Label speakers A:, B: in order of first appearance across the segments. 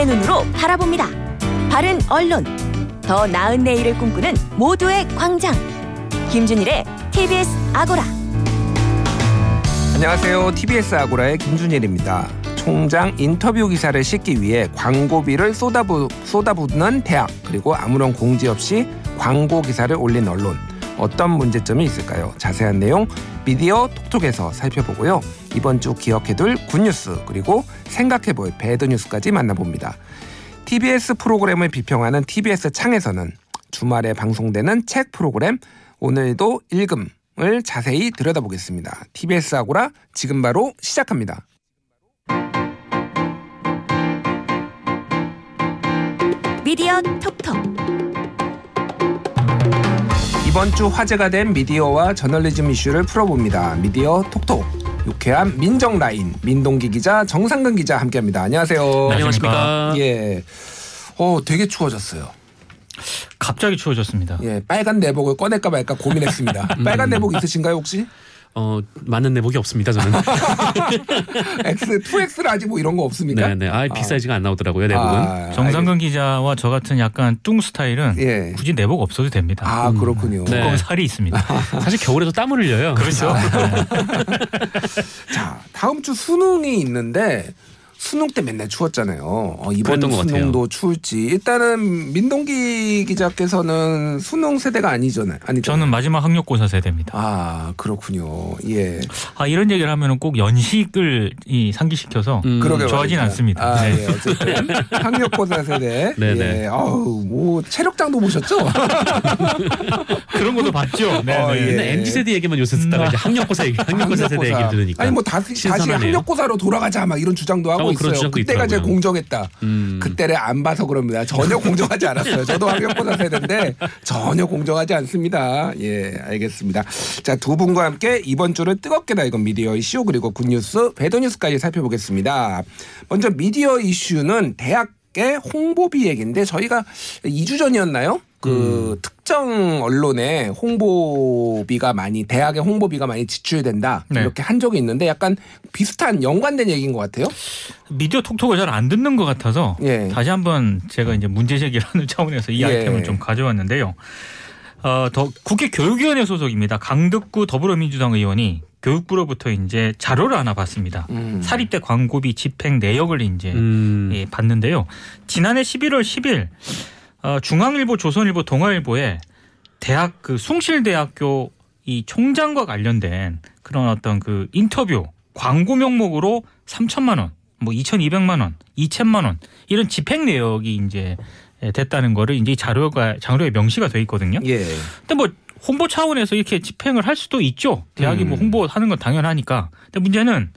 A: 시민의 눈으로 바라봅니다. 바른 언론, 더 나은 내일을 꿈꾸는 모두의 광장. 김준일의 TBS 아고라.
B: 안녕하세요. TBS 아고라의 김준일입니다. 총장 인터뷰 기사를 싣기 위해 광고비를 쏟아부, 쏟아붓는 대학 그리고 아무런 공지 없이 광고 기사를 올린 언론 어떤 문제점이 있을까요? 자세한 내용 미디어 톡톡에서 살펴보고요. 이번 주 기억해둘 굿뉴스 그리고 생각해볼 배드뉴스까지 만나봅니다. TBS 프로그램을 비평하는 TBS 창에서는 주말에 방송되는 책 프로그램 오늘도 읽음을 자세히 들여다보겠습니다. TBS 아고라 지금 바로 시작합니다.
A: 미디어 톡톡.
B: 이번 주 화제가 된 미디어와 저널리즘 이슈를 풀어봅니다. 미디어 톡톡. 유쾌한 민정 라인 민동기 기자 정상근 기자 함께합니다. 안녕하세요.
C: 네, 안녕하십니까.
B: 예. 어 되게 추워졌어요.
C: 갑자기 추워졌습니다.
B: 예, 빨간 내복을 꺼낼까 말까 고민했습니다. 빨간 내복 있으신가요 혹시?
D: 어 맞는 내복이 없습니다 저는.
B: X, 2X를 아직 뭐 이런 거 없습니까?
D: 네네. 아 빅 사이즈가 안 나오더라고요 내복은.
B: 아,
C: 정상근 기자와 저 같은 약간 뚱 스타일은
B: 예.
C: 굳이 내복 없어도 됩니다.
B: 아 그렇군요.
D: 네.
C: 두꺼운 살이 있습니다.
D: 사실 겨울에도 땀을 흘려요.
C: 그렇죠.
B: 자 다음 주 수능이 있는데 수능 때 맨날 추웠잖아요. 어, 이번 수능도 추울지 일단은 민동기 기자께서는 수능 세대가 아니잖아요. 아니죠.
C: 저는 마지막 학력고사 세대입니다.
B: 아 그렇군요. 예.
C: 아 이런 얘기를 하면 꼭 연식을 이 상기시켜서
D: 음,
B: 그러게
C: 좋아하진. 않습니다.
B: 아,
C: 네.
B: 예, 어쨌든 학력고사 세대.
D: 네네.
B: 예. 아우 뭐 체력장도 보셨죠?
C: 그런 것도 봤죠. 네,
B: 어,
C: 네.
B: 예.
D: 근데 MZ 세대 얘기만 요새 듣다가 이제 학력고사 얘기, 학력고사 세대 얘기 들으니까.
B: 아니 뭐 다시 다시
D: 신선하네요.
B: 학력고사로 돌아가자 막 이런 주장도 하고
D: 어,
B: 있어요. 그때가
D: 있더라고요.
B: 공정했다.
D: 음.
B: 그때를 안 봐서 그럽니다. 전혀 공정하지 않았어요. 저도 학력고사 세대인데 전혀 공정하지 않습니다. 예, 알겠습니다. 자, 두 분과 함께 이번 주를 뜨겁게 달군 미디어 이슈 그리고 굿뉴스, 배드뉴스까지 살펴보겠습니다. 먼저 미디어 이슈는 대학의 홍보비 얘기인데 저희가 2주 전이었나요? 그 특정 언론에 홍보비가 많이 대학의 홍보비가 많이 지출된다
C: 네.
B: 이렇게 한 적이 있는데 약간 비슷한 연관된 얘기인 것 같아요.
C: 미디어 톡톡을 잘 안 듣는 것 같아서
B: 예.
C: 다시 한번 제가 이제 문제 제기를 하는 차원에서 이
B: 예.
C: 아이템을 좀 가져왔는데요. 어, 더 국회 교육위원회 소속입니다. 강덕구 더불어민주당 의원이 교육부로부터 이제 자료를 하나 받습니다.
B: 음.
C: 사립대 광고비 집행 내역을 이제
D: 음.
C: 예, 봤는데요. 지난해 11월 10일 어, 중앙일보, 조선일보, 동아일보에 대학 그 숭실대학교 이 총장과 관련된 그런 어떤 그 인터뷰 광고 명목으로 3천만 원, 뭐 2,200만 원, 2천만 원 이런 집행 내역이 이제 됐다는 거를 이제 이 자료가 자료에 명시가 돼 있거든요.
B: 예.
C: 근데 뭐 홍보 차원에서 이렇게 집행을 할 수도 있죠. 대학이 뭐
B: 음.
C: 홍보하는 건 당연하니까. 근데 문제는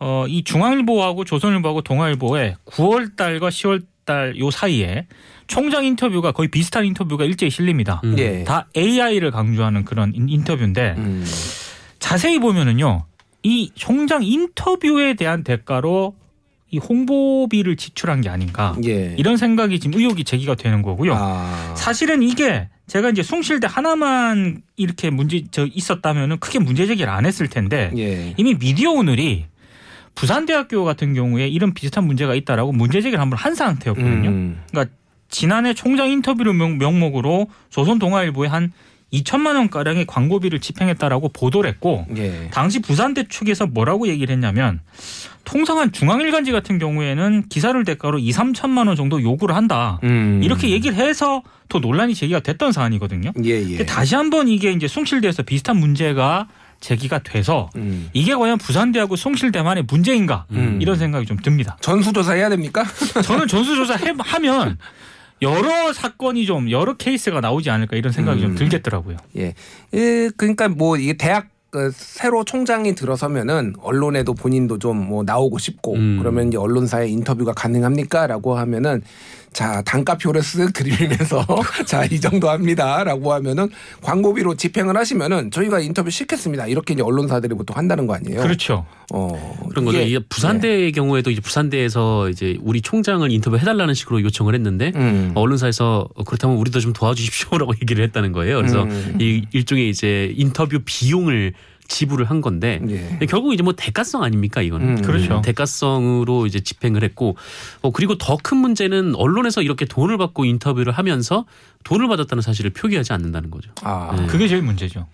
C: 어, 이 중앙일보하고 조선일보하고 동아일보에 9월 달과 10월 달 요 사이에 총장 인터뷰가 거의 비슷한 인터뷰가 일제히 실립니다.
D: 음.
B: 예.
C: 다 AI를 강조하는 그런 인- 인터뷰인데
B: 음.
C: 자세히 보면은요. 이 총장 인터뷰에 대한 대가로 이 홍보비를 지출한 게 아닌가.
B: 예.
C: 이런 생각이 지금 의혹이 제기가 되는 거고요.
B: 아.
C: 사실은 이게 제가 이제 숭실대 하나만 이렇게 문제 저 있었다면은 크게 문제 제기를 안 했을 텐데
B: 예.
C: 이미 미디어 오늘이 부산대학교 같은 경우에 이런 비슷한 문제가 있다라고 문제 제기를 한번 한 상태였거든요.
B: 음.
C: 그러니까 지난해 총장 인터뷰를 명, 명목으로 조선 동아일보에 한 2천만 원 가량의 광고비를 집행했다라고 보도를 했고
B: 예.
C: 당시 부산대 측에서 뭐라고 얘기를 했냐면 통상한 중앙일간지 같은 경우에는 기사를 대가로 2, 3천만 원 정도 요구를 한다.
B: 음.
C: 이렇게 얘기를 해서 더 논란이 제기가 됐던 사안이거든요.
B: 예, 예.
C: 근데 다시 한번 이게 이제 숭실대에서 비슷한 문제가 제기가 돼서
B: 음.
C: 이게 과연 부산대하고 숭실대만의 문제인가
B: 음.
C: 이런 생각이 좀 듭니다.
B: 전수조사 해야 됩니까?
C: 저는 전수조사 해- 하면 여러 사건이 좀 여러 케이스가 나오지 않을까 이런 생각이
B: 음.
C: 좀 들겠더라고요.
B: 예. 예, 그러니까 뭐 이게 대학 그 새로 총장이 들어서면은 언론에도 본인도 좀 뭐 나오고 싶고
D: 음.
B: 그러면 이제 언론사에 인터뷰가 가능합니까라고 하면은 자 단가표를 쓱 그리면서 자 이 정도 합니다라고 하면은 광고비로 집행을 하시면은 저희가 인터뷰 시켰습니다 이렇게 이제 언론사들이 보통 한다는 거 아니에요?
C: 그렇죠.
B: 어
D: 그런 거죠. 이게 부산대의 경우에도 이제 부산대에서 이제 우리 총장을 인터뷰 해달라는 식으로 요청을 했는데
B: 음.
D: 언론사에서 어, 그렇다면 우리도 좀 도와주십시오라고 얘기를 했다는 거예요. 그래서
B: 음.
D: 이 일종의 이제 인터뷰 비용을 지불을 한 건데
B: 예.
D: 결국 이제 뭐 대가성 아닙니까 이거는
B: 음.
C: 그렇죠.
D: 대가성으로 이제 집행을 했고 어, 그리고 더 큰 문제는 언론에서 이렇게 돈을 받고 인터뷰를 하면서 돈을 받았다는 사실을 표기하지 않는다는 거죠.
B: 아,
D: 네.
C: 그게 제일 문제죠.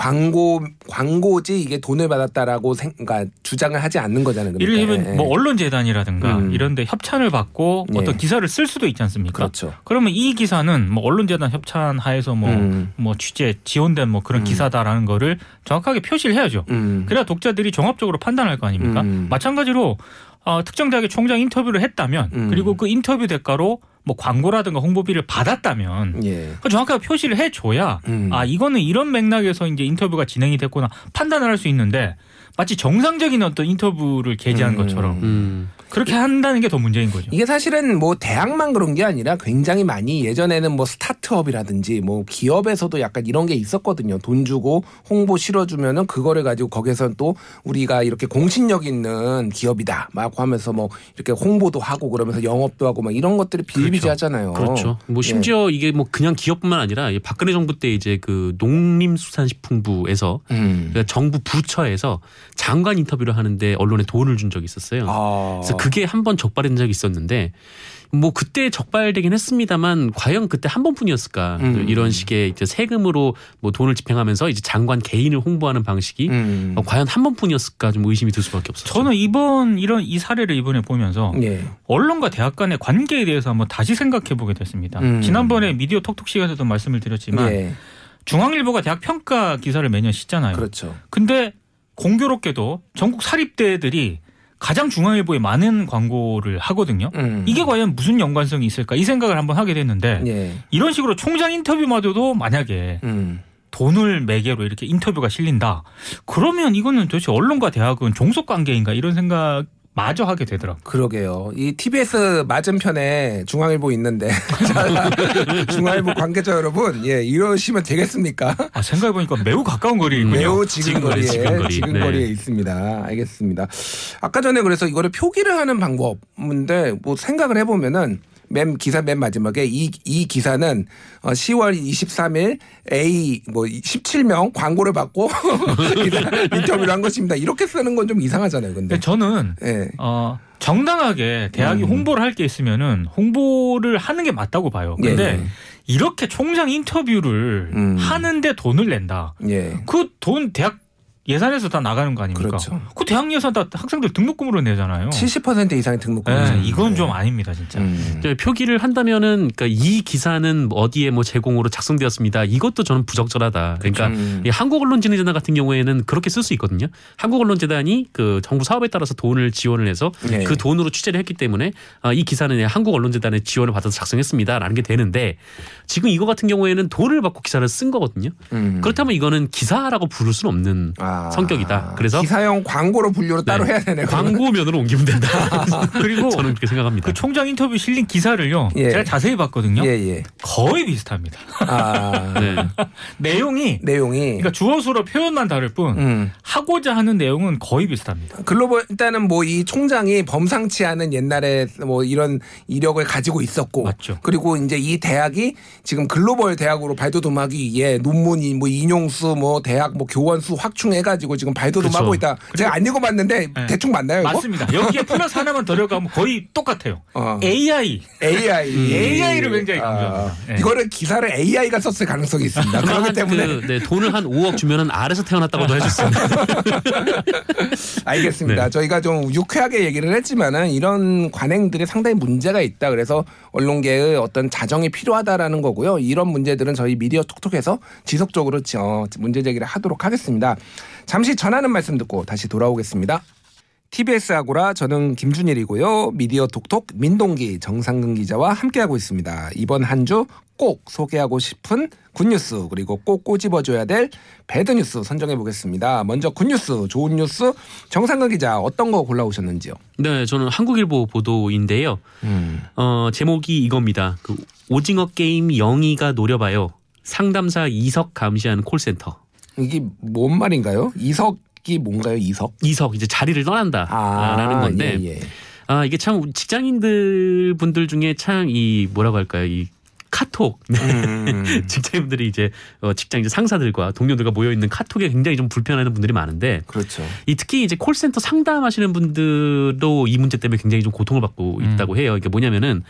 B: 광고 광고지 이게 돈을 받았다라고 생, 그러니까 주장을 하지 않는 거잖아요. 그러니까.
C: 예를 들면 뭐 언론 재단이라든가
B: 음.
C: 이런데 협찬을 받고
B: 예.
C: 어떤 기사를 쓸 수도 있지 않습니까?
B: 그렇죠.
C: 그러면 이 기사는 뭐 언론 재단 협찬 하에서 뭐,
B: 음.
C: 뭐 취재 지원된 뭐 그런
B: 음.
C: 기사다라는 거를 정확하게 표시를 해야죠.
B: 음.
C: 그래야 독자들이 종합적으로 판단할 거 아닙니까?
B: 음.
C: 마찬가지로 어, 특정 대학의 총장 인터뷰를 했다면
B: 음.
C: 그리고 그 인터뷰 대가로 뭐 광고라든가 홍보비를 받았다면
B: 예.
C: 그 정확하게 표시를 해줘야
B: 음.
C: 아 이거는 이런 맥락에서 이제 인터뷰가 진행이 됐구나 판단을 할 수 있는데 마치 정상적인 어떤 인터뷰를 게재한
B: 음.
C: 것처럼
D: 음.
C: 그렇게 한다는 게 더 문제인 거죠.
B: 이게 사실은 뭐 대학만 그런 게 아니라 굉장히 많이 예전에는 뭐 스타트업이라든지 뭐 기업에서도 약간 이런 게 있었거든요. 돈 주고 홍보 실어주면은 그거를 가지고 거기서 또 우리가 이렇게 공신력 있는 기업이다 막 하면서 뭐 이렇게 홍보도 하고 그러면서 영업도 하고 막 이런 것들이 비일비재하잖아요.
D: 그렇죠.
B: 예.
D: 뭐 심지어 이게 뭐 그냥 기업뿐만 아니라 이 박근혜 정부 때 이제 그 농림수산식품부에서
B: 음.
D: 그러니까 정부 부처에서 장관 인터뷰를 하는데 언론에 돈을 준 적이 있었어요.
B: 아.
D: 그래서 그게 한 번 적발된 적이 있었는데 뭐 그때 적발되긴 했습니다만 과연 그때 한 번뿐이었을까
B: 음.
D: 이런 식의 이제 세금으로 뭐 돈을 집행하면서 이제 장관 개인을 홍보하는 방식이
B: 음.
D: 어, 과연 한 번뿐이었을까 좀 의심이 들 수밖에 없었죠.
C: 저는 이번 이런 이 사례를 이번에 보면서
B: 예.
C: 언론과 대학 간의 관계에 대해서 한번 다시 생각해 보게 됐습니다.
B: 음.
C: 지난번에 미디어 톡톡 시간에도 말씀을 드렸지만
B: 예.
C: 중앙일보가 대학 평가 기사를 매년 싣잖아요.
B: 그렇죠.
C: 근데 공교롭게도 전국 사립대들이 가장 중앙일보에 많은 광고를 하거든요.
B: 음.
C: 이게 과연 무슨 연관성이 있을까 이 생각을 한번 하게 됐는데
B: 예.
C: 이런 식으로 총장 인터뷰마저도 만약에
B: 음.
C: 돈을 매개로 이렇게 인터뷰가 실린다. 그러면 이거는 도대체 언론과 대학은 종속 관계인가 이런 생각 마저 하게 되더라고요.
B: 그러게요. 이 TBS 맞은편에 중앙일보 있는데 자, 중앙일보 관계자 여러분, 예 이러시면 되겠습니까?
C: 아, 생각해 보니까 매우 가까운 거리군요.
B: 매우 지근거리에
D: 지근거리,
B: 지근거리에
D: 네.
B: 있습니다. 알겠습니다. 아까 전에 그래서 이거를 표기를 하는 방법인데 뭐 생각을 해보면은 맨 기사 맨 마지막에 이, 이 기사는 어, 10월 23일 A 뭐 17명 광고를 받고 인터뷰를 한 것입니다. 이렇게 쓰는 건 좀 이상하잖아요. 근데
C: 저는
B: 예.
C: 어, 정당하게 대학이
B: 음.
C: 홍보를 할 게 있으면은 홍보를 하는 게 맞다고 봐요. 근데
B: 예,
C: 이렇게 총장 인터뷰를
B: 음.
C: 하는데 돈을 낸다.
B: 예.
C: 그돈 대학 예산에서 다 나가는 거 아닙니까?
B: 그렇죠.
C: 그 대학 예산 다 학생들 등록금으로 내잖아요.
B: 70% 이상의 등록금.
C: 예, 이건 좀 아닙니다, 진짜.
B: 음.
D: 표기를 한다면은 그러니까 이 기사는 뭐 어디에 뭐 제공으로 작성되었습니다. 이것도 저는 부적절하다. 그러니까
B: 음.
D: 이 한국언론진흥재단 같은 경우에는 그렇게 쓸 수 있거든요. 한국언론재단이 그 정부 사업에 따라서 돈을 지원을 해서
B: 네.
D: 그 돈으로 취재를 했기 때문에 아, 이 기사는 한국언론재단의 지원을 받아서 작성했습니다라는 게 되는데 지금 이거 같은 경우에는 돈을 받고 기사를 쓴 거거든요.
B: 음.
D: 그렇다면 이거는 기사라고 부를 수는 없는
B: 아.
D: 성격이다. 그래서
B: 기사용 광고로 분류로 따로
D: 네.
B: 해야 되네요.
D: 광고면으로 옮기면 된다.
C: 그리고
D: 저는 그렇게 생각합니다.
C: 그 총장 인터뷰 실린 기사를요.
B: 예.
C: 제가 자세히 봤거든요.
B: 예, 예.
C: 거의 비슷합니다.
B: 아.
D: 네.
C: 내용이
B: 내용이
C: 그러니까 주어 수로 표현만 다를 뿐
B: 음.
C: 하고자 하는 내용은 거의 비슷합니다.
B: 글로벌 일단은 뭐 이 총장이 범상치 않은 옛날에 뭐 이런 이력을 가지고 있었고
C: 맞죠.
B: 그리고 이제 이 대학이 지금 글로벌 대학으로 발돋움하기 위해 논문이 뭐 인용수 뭐 대학 뭐 교원 수 확충해 가지고 지금 발돋움하고. 있다. 제가 안 읽어봤는데
C: 네.
B: 대충 맞나요? 이거?
C: 맞습니다. 여기에 플러스 하나만 더려가면 거의 똑같아요.
B: 어.
C: AI.
B: AI
C: AI를 굉장히 강조합니다. 예.
B: 이거를 기사를 AI가 썼을 가능성이 있습니다. 그렇기
D: 한
B: 때문에
D: 그, 네, 돈을 한 5억 주면은 알에서 태어났다고도 해줬습니다.
B: 알겠습니다.
D: 네.
B: 저희가 좀 유쾌하게 얘기를 했지만은 이런 관행들이 상당히 문제가 있다. 그래서 언론계의 어떤 자정이 필요하다라는 거고요. 이런 문제들은 저희 미디어 톡톡에서 지속적으로 어, 문제 제기를 하도록 하겠습니다. 잠시 전하는 말씀 듣고 다시 돌아오겠습니다. TBS 아고라 저는 김준일이고요. 미디어 톡톡 민동기 정상근 기자와 함께하고 있습니다. 이번 한 주 꼭 소개하고 싶은 good news 그리고 꼭 꼬집어줘야 될 bad news 선정해 보겠습니다. 먼저 good news 좋은 뉴스 정상근 기자 어떤 거 골라오셨는지요?
D: 네, 저는 한국일보 보도인데요.
B: 음.
D: 어, 제목이 이겁니다. 그 오징어 게임 영희가 노려봐요. 상담사 이석 감시하는 콜센터.
B: 이게 뭔 말인가요? 이석이 뭔가요? 이석?
D: 이석 이제 자리를 떠난다라는 건데
B: 예, 예.
D: 아 이게 참 직장인들 분들 중에 참 이 뭐라고 할까요 이 카톡. 네.
B: 음.
D: 직장인분들이 이제 어, 직장 이제 상사들과 동료들과 모여 있는 카톡에 굉장히 좀 불편해하는 분들이 많은데
B: 그렇죠.
D: 이 특히 이제 콜센터 상담하시는 분들도 이 문제 때문에 굉장히 좀 고통을 받고
C: 음.
D: 있다고 해요. 이게 뭐냐면은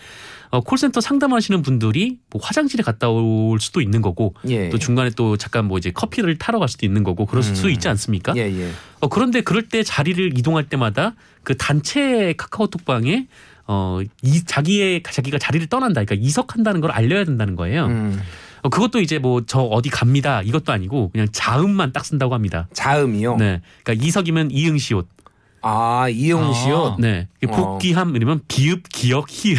D: 어, 콜센터 상담하시는 분들이 뭐 화장실에 갔다 올 수도 있는 거고
B: 예.
D: 또 중간에 또 잠깐 뭐 이제 커피를 타러 갈 수도 있는 거고 그럴 수
B: 음.
D: 있지 않습니까?
B: 예, 예.
D: 어, 그런데 그럴 때 자리를 이동할 때마다 그 단체 카카오톡방에 어, 이 자기의 자기가 자리를 떠난다. 그러니까 이석한다는 걸 알려야 된다는 거예요.
B: 음.
D: 어, 그것도 이제 뭐 저 어디 갑니다. 이것도 아니고 그냥 자음만 딱 쓴다고 합니다.
B: 자음이요.
D: 네. 그러니까 이석이면 이응시옷.
B: 아, 이용 씨요.
C: 아.
D: 네.
B: 어.
D: 복귀함 이러면 비읍 기역 히읗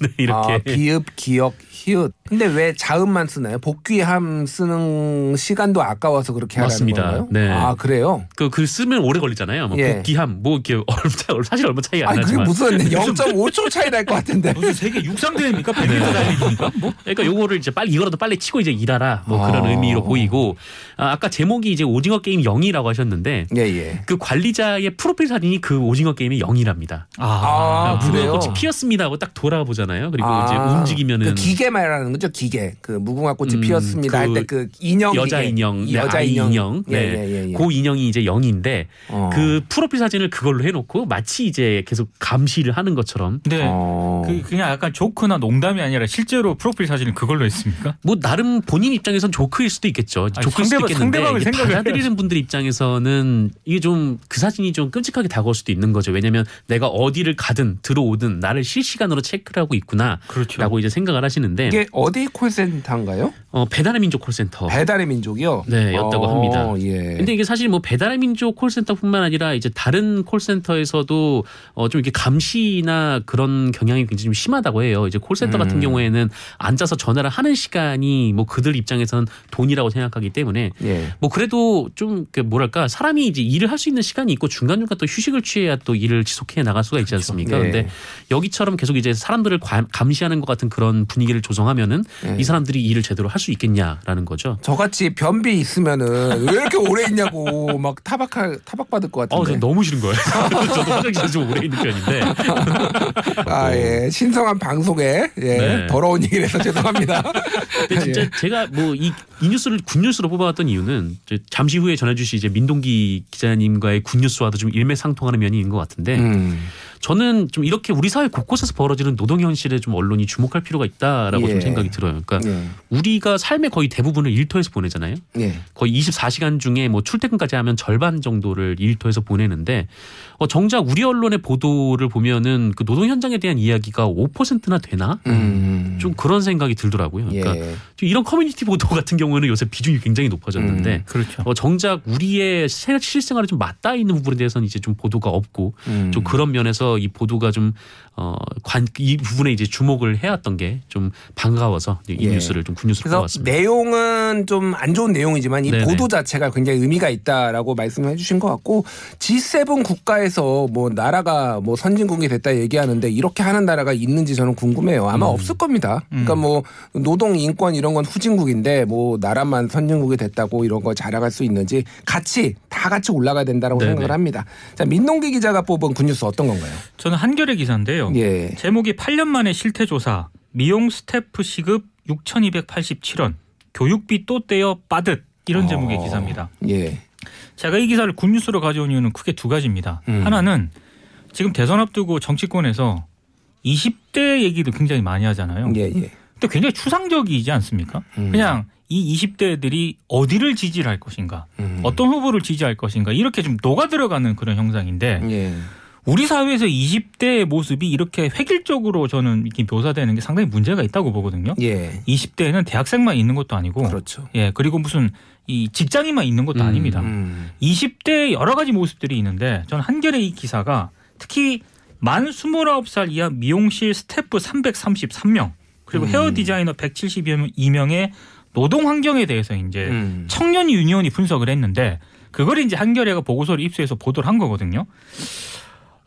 D: 네, 이렇게
B: 아, 비읍, 기역, 히읗. 근데 왜 자음만 쓰나요? 복귀함 쓰는 시간도 아까워서 그렇게 하라는
D: 맞습니다.
B: 건가요?
D: 네.
B: 아, 그래요?
D: 그, 그 쓰면 오래 걸리잖아요. 뭐
B: 예.
D: 복귀함 뭐 이렇게 얼마 차- 사실 얼마 차이 안
B: 아니, 그게
D: 나지만.
B: 무슨 0.5초 차이 날 것 같은데.
C: 무슨 세계 육상대회입니까? 100m 달리기입니까? 뭐?
D: 그러니까 요거를 이제 빨리 이거라도 빨리 치고 이제 일하라 뭐 그런
B: 아.
D: 의미로 보이고 아, 아까 제목이 이제 오징어 게임 0이라고 하셨는데
B: 예, 예.
D: 그 관리자의 프로필 사진이 그 오징어 게임의 0이랍니다.
B: 아,
D: 무궁화
B: 그래요?
D: 꽃이 피었습니다 하고 딱 돌아보잖아요. 그리고
B: 아,
D: 이제 움직이면은
B: 그 기계 말하는 거죠, 기계. 그 무궁화 꽃이
D: 음,
B: 피었습니다 할그때그 인형
D: 여자
B: 기계.
D: 인형, 네,
B: 여자
D: 아이
B: 인형.
D: 인형,
B: 예,
D: 네,
B: 예, 예, 예.
D: 그 인형이 이제 0인데
B: 어.
D: 그 프로필 사진을 그걸로 해놓고 마치 이제 계속 감시를 하는 것처럼
C: 근데
B: 어.
C: 그 그냥 약간 조크나 농담이 아니라 실제로 프로필 사진을 그걸로 했습니까?
D: 뭐 나름 본인 입장에선 조크일 수도 있겠죠.
C: 아니,
D: 조크일 수도
C: 상대방-
D: 있겠는데
C: 상대방을
D: 이게
C: 생각을
D: 받아들이는 분들 입장에서는 이게 좀 그 사진이 좀 끔찍하게 다가올 수도 있는 거죠. 왜냐하면 내가 어디를 가든 들어오든 나를 실시간으로 체크를 하고 있구나라고
C: 그렇죠.
D: 이제 생각을 하시는데
B: 이게 어디 콜센터인가요?
D: 어, 배달의 민족 콜센터.
B: 배달의 민족이요?
D: 네, 였다고
B: 어,
D: 합니다.
B: 예.
D: 근데 이게 사실 뭐 배달의 민족 콜센터뿐만 아니라 이제 다른 콜센터에서도 어 좀 이렇게 감시나 그런 경향이 굉장히 좀 심하다고 해요. 이제 콜센터 같은
B: 음.
D: 경우에는 앉아서 전화를 하는 시간이 뭐 그들 입장에서는 돈이라고 생각하기 때문에
B: 예.
D: 뭐 그래도 좀그 뭐랄까 사람이 이제 일을 할 수 있는 시간이 있고 중간중간 또 휴식을 취해야 또 일을 지속해 나갈 수가 있지 않습니까?
B: 네.
D: 근데 여기처럼 계속 이제 사람들을 관- 감시하는 것 같은 그런 분위기를 조성하면은
B: 네.
D: 이 사람들이 일을 제대로 할 수 있겠냐라는 거죠.
B: 저같이 변비 있으면은 왜 이렇게 오래 있냐고 막 타박할 타박 받을 것
D: 어, 저
B: 같은데.
D: 너무 싫은 거예요. 저도 화장실에 좀 오래 있는 편인데.
B: 아, 예. 신성한 방송에 예.
D: 네.
B: 더러운 얘기를 해서 죄송합니다.
D: 근데 진짜
B: 예.
D: 제가 뭐 이 이 뉴스를 굿뉴스로 뽑아왔던 이유는 잠시 후에 전해주실 이제 민동기 기자님과의 굿뉴스와도 좀 일맥상통하는 면이 있는 것 같은데
B: 음.
D: 저는 좀 이렇게 우리 사회 곳곳에서 벌어지는 노동 현실에 좀 언론이 주목할 필요가 있다라고
B: 예.
D: 좀 생각이 들어요. 그러니까
B: 예.
D: 우리가 삶의 거의 대부분을 일터에서 보내잖아요.
B: 예.
D: 거의 24시간 중에 뭐 출퇴근까지 하면 절반 정도를 일터에서 보내는데 어, 정작 우리 언론의 보도를 보면은 그 노동 현장에 대한 이야기가 5%나 되나?
B: 음.
D: 좀 그런 생각이 들더라고요. 그러니까
B: 예.
D: 좀 이런 커뮤니티 보도 같은 경우에는 요새 비중이 굉장히 높아졌는데
B: 음,
C: 그렇죠.
D: 어, 정작 우리의 세- 실생활에 좀 맞닿아 있는 부분에 대해서는 이제 좀 보도가 없고
B: 음.
D: 좀 그런 면에서 이 보도가 좀 어, 관, 이 부분에 이제 주목을 해왔던 게 좀 반가워서 이
B: 예.
D: 뉴스를 좀
B: 그래서
D: 뽑았습니다.
B: 내용은 좀 안 좋은 내용이지만 이
D: 네네.
B: 보도 자체가 굉장히 의미가 있다라고 말씀해 주신 것 같고 G7 국가에서 뭐 나라가 뭐 선진국이 됐다 얘기하는데 이렇게 하는 나라가 있는지 저는 궁금해요. 아마
D: 음.
B: 없을 겁니다. 그러니까 뭐 노동 인권 이런 건 후진국인데 뭐 나라만 선진국이 됐다고 이런 거 자랑할 수 있는지 같이 다 같이 올라가야 된다라고
D: 네네.
B: 생각을 합니다. 자 민동기 기자가 뽑은 굿뉴스 어떤 건가요?
C: 저는 한겨레 기사인데요.
B: 예.
C: 제목이 8년 만에 실태 조사. 미용 스태프 시급 6,287원. 교육비 또 떼어 빠듯. 이런 제목의
B: 어.
C: 기사입니다.
B: 예.
C: 제가 이 기사를 굿뉴스로 가져온 이유는 크게 두 가지입니다.
B: 음.
C: 하나는 지금 대선 앞두고 정치권에서 20대 얘기도 굉장히 많이 하잖아요.
B: 예, 예.
C: 근데 굉장히 추상적이지 않습니까?
B: 음.
C: 그냥 이 20대들이 어디를 지지를 할 것인가,
B: 음.
C: 어떤 후보를 지지할 것인가 이렇게 좀 녹아 들어가는 그런 형상인데
B: 예.
C: 우리 사회에서 20대의 모습이 이렇게 획일적으로 저는 이렇게 묘사되는 게 상당히 문제가 있다고 보거든요.
B: 예.
C: 20대에는 대학생만 있는 것도 아니고,
B: 그렇죠.
C: 예 그리고 무슨 이 직장인만 있는 것도
D: 음,
C: 아닙니다.
B: 음.
C: 20대 여러 가지 모습들이 있는데 저는 한겨레 이 기사가 특히 만 29살 이하 미용실 스태프 333명 그리고
B: 음.
C: 헤어 디자이너 172명의 노동 환경에 대해서 이제
B: 음.
C: 청년 유니온이 분석을 했는데 그걸 이제 한겨레가 보고서를 입수해서 보도를 한 거거든요.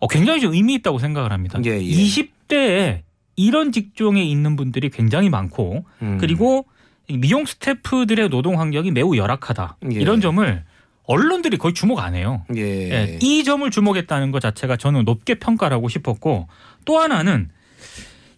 C: 어, 굉장히 좀 의미 있다고 생각을 합니다.
B: 예, 예.
C: 20대에 이런 직종에 있는 분들이 굉장히 많고
B: 음.
C: 그리고 이 미용 스태프들의 노동 환경이 매우 열악하다.
B: 예.
C: 이런 점을 언론들이 거의 주목 안 해요.
B: 예.
C: 예, 이 점을 주목했다는 것 자체가 저는 높게 평가를 하고 싶었고 또 하나는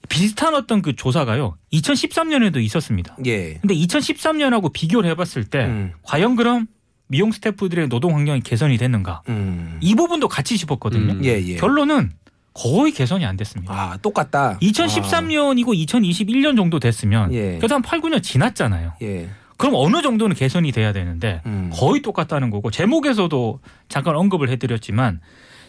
C: 비슷한 어떤 그 조사가요. 2013년에도 있었습니다.
B: 예.
C: 근데 2013년하고 비교를 해봤을 때
B: 음.
C: 과연 그럼 미용 스태프들의 노동 환경이 개선이 됐는가?
B: 음.
C: 이 부분도 같이 짚었거든요.
D: 음.
B: 예, 예.
C: 결론은 거의 개선이 안 됐습니다.
B: 아, 똑같다.
C: 2013년이고 2021년 정도 됐으면
B: 예.
C: 그래도 한 8, 9년 지났잖아요.
B: 아, 예.
C: 그럼 어느 정도는 개선이 돼야 되는데
B: 음.
C: 거의 똑같다는 거고 제목에서도 잠깐 언급을 해드렸지만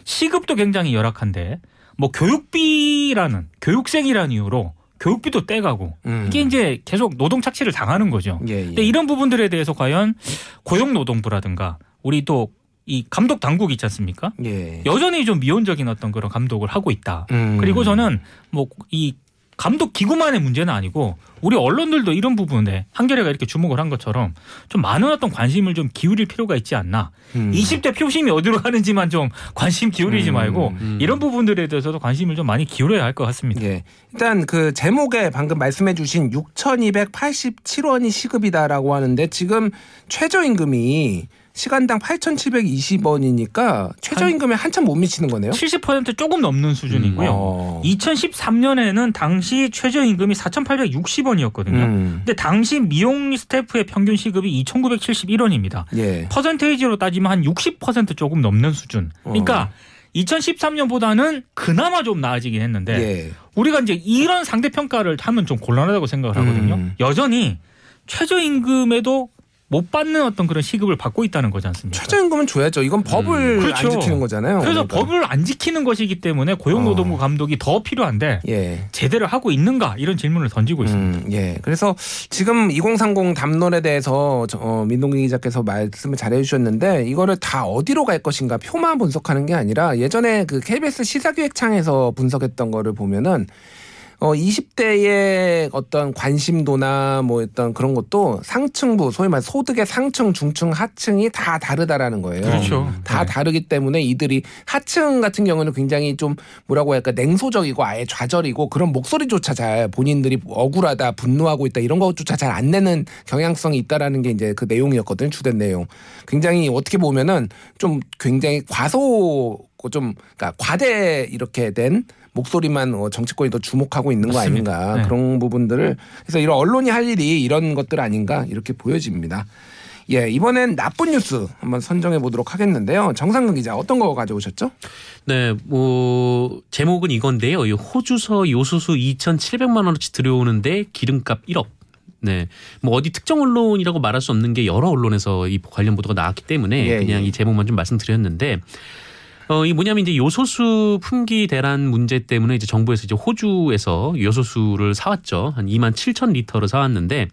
C: 시급도 굉장히 열악한데 뭐 교육비라는 교육생이라는 이유로 교육비도 떼가고
B: 음.
C: 이게 이제 계속 노동 착취를 당하는 거죠.
B: 예, 예.
C: 근데 이런 부분들에 대해서 과연 고용노동부라든가 우리 또 이 감독 당국 있지 않습니까?
B: 예.
C: 여전히 좀 미온적인 어떤 그런 감독을 하고 있다.
B: 음.
C: 그리고 저는 뭐 이 감독 기구만의 문제는 아니고 우리 언론들도 이런 부분에 한겨레가 이렇게 주목을 한 것처럼 좀 많은 어떤 관심을 좀 기울일 필요가 있지 않나.
B: 음.
C: 20대 표심이 어디로 가는지만 좀 관심 기울이지
B: 음,
C: 말고
D: 음.
C: 이런 부분들에 대해서도 관심을 좀 많이 기울여야 할 것 같습니다.
B: 예. 일단 그 제목에 방금 말씀해 주신 6,287원이 시급이다라고 하는데 지금 최저임금이 시간당 8,720원이니까 최저임금에 한참 못 미치는 거네요.
C: 70% 조금 넘는 수준이고요.
B: 어.
C: 2013년에는 당시 최저임금이 4,860원이었거든요.
B: 음.
C: 근데 당시 미용 스태프의 평균 시급이 2,971원입니다.
B: 예.
C: 퍼센테이지로 따지면 한 60% 조금 넘는 수준. 그러니까 2013년보다는 그나마 좀 나아지긴 했는데
B: 예.
C: 우리가 이제 이런 상대 평가를 하면 좀 곤란하다고 생각을 하거든요.
B: 음.
C: 여전히 최저임금에도 못 받는 어떤 그런 시급을 받고 있다는 거지 않습니까?
B: 최저임금은 줘야죠. 이건 법을
C: 그렇죠.
B: 안 지키는 거잖아요.
C: 그래서
B: 그러니까.
C: 법을 안 지키는 것이기 때문에 고용노동부
B: 어.
C: 감독이 더 필요한데
B: 예.
C: 제대로 하고 있는가 이런 질문을 던지고 있습니다.
B: 음, 예. 그래서 지금 2030 담론에 대해서 저, 어, 민동기 기자께서 말씀을 잘 해주셨는데 이거를 다 어디로 갈 것인가 표만 분석하는 게 아니라 예전에 그 KBS 시사기획창에서 분석했던 거를 보면은 어 20대의 어떤 관심도나 뭐 어떤 그런 것도 상층부 소위 말 소득의 상층, 중층, 하층이 다 다르다라는 거예요.
C: 그렇죠.
B: 다
C: 네.
B: 다르기 때문에 이들이 하층 같은 경우는 굉장히 좀 뭐라고 할까 냉소적이고 아예 좌절이고 그런 목소리조차 잘 본인들이 억울하다 분노하고 있다 이런 것조차 잘 안 내는 경향성이 있다라는 게 이제 그 내용이었거든요 주된 내용 굉장히 어떻게 보면은 좀 굉장히 과소 좀 그러니까 과대 이렇게 된 목소리만 어, 정치권이 더 주목하고 있는 거
C: 맞습니다.
B: 아닌가
C: 네.
B: 그런 부분들을 그래서 이런 언론이 할 일이 이런 것들 아닌가 이렇게 보여집니다. 예, 이번엔 나쁜 뉴스 한번 선정해 보도록 하겠는데요. 정상근 기자 어떤 거 가져오셨죠?
D: 네, 뭐 제목은 이건데요. 이 호주서 요소수 2,700만 원어치 들여오는데 기름값 1억. 네, 뭐 어디 특정 언론이라고 말할 수 없는 게 여러 언론에서 이 관련 보도가 나왔기 때문에
B: 예,
D: 그냥
B: 예.
D: 이 제목만 좀 말씀드렸는데. 어, 이 뭐냐면 이제 요소수 품귀 대란 문제 때문에 이제 정부에서 이제 호주에서 요소수를 사왔죠. 한 2만 7천 리터를 사왔는데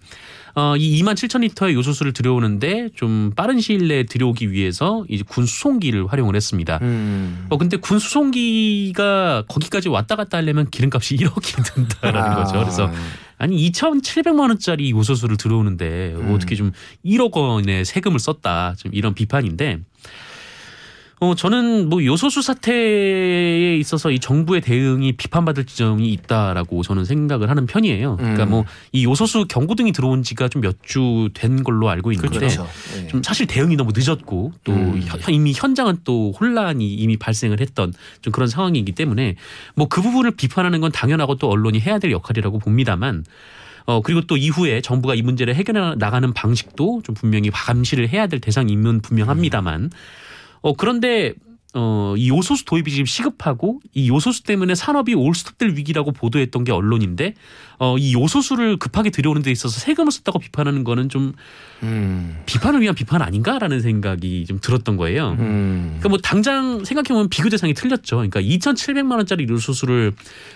D: 어, 이 2만 7천 리터의 요소수를 들여오는데 좀 빠른 시일 내에 들여오기 위해서 이제 군 수송기를 활용을 했습니다.
B: 음.
D: 어 근데 군 수송기가 거기까지 왔다 갔다 하려면 기름값이 1억이 든다라는
B: 아.
D: 거죠. 그래서 아니 2,700만 원짜리 요소수를 들어오는데
B: 음.
D: 어떻게 좀 1억 원의 세금을 썼다. 좀 이런 비판인데 어 저는 뭐 요소수 사태에 있어서 이 정부의 대응이 비판받을 지점이 있다라고 저는 생각을 하는 편이에요. 그러니까
B: 음.
D: 뭐이 요소수 경고등이 들어온 지가 좀 몇 주 된 걸로 알고 있는데
B: 그렇죠. 예.
D: 좀 사실 대응이 너무 늦었고 또
B: 음.
D: 현- 이미 현장은 또 혼란이 이미 발생을 했던 좀 그런 상황이기 때문에 뭐 그 부분을 비판하는 건 당연하고 또 언론이 해야 될 역할이라고 봅니다만 어 그리고 또 이후에 정부가 이 문제를 해결해 나가는 방식도 좀 분명히 감시를 해야 될 대상이면 분명합니다만 어 그런데 어, 이 요소수 도입이 지금 시급하고 이 요소수 때문에 산업이 올스톱될 위기라고 보도했던 게 언론인데 어, 이 요소수를 급하게 들여오는 데 있어서 세금을 썼다고 비판하는 거는 좀
B: 음.
D: 비판을 위한 비판 아닌가라는 생각이 좀 들었던 거예요.
B: 음.
D: 그러니까 뭐 당장 생각해보면 비교 대상이 틀렸죠. 그러니까 2,700만 원짜리 요소수를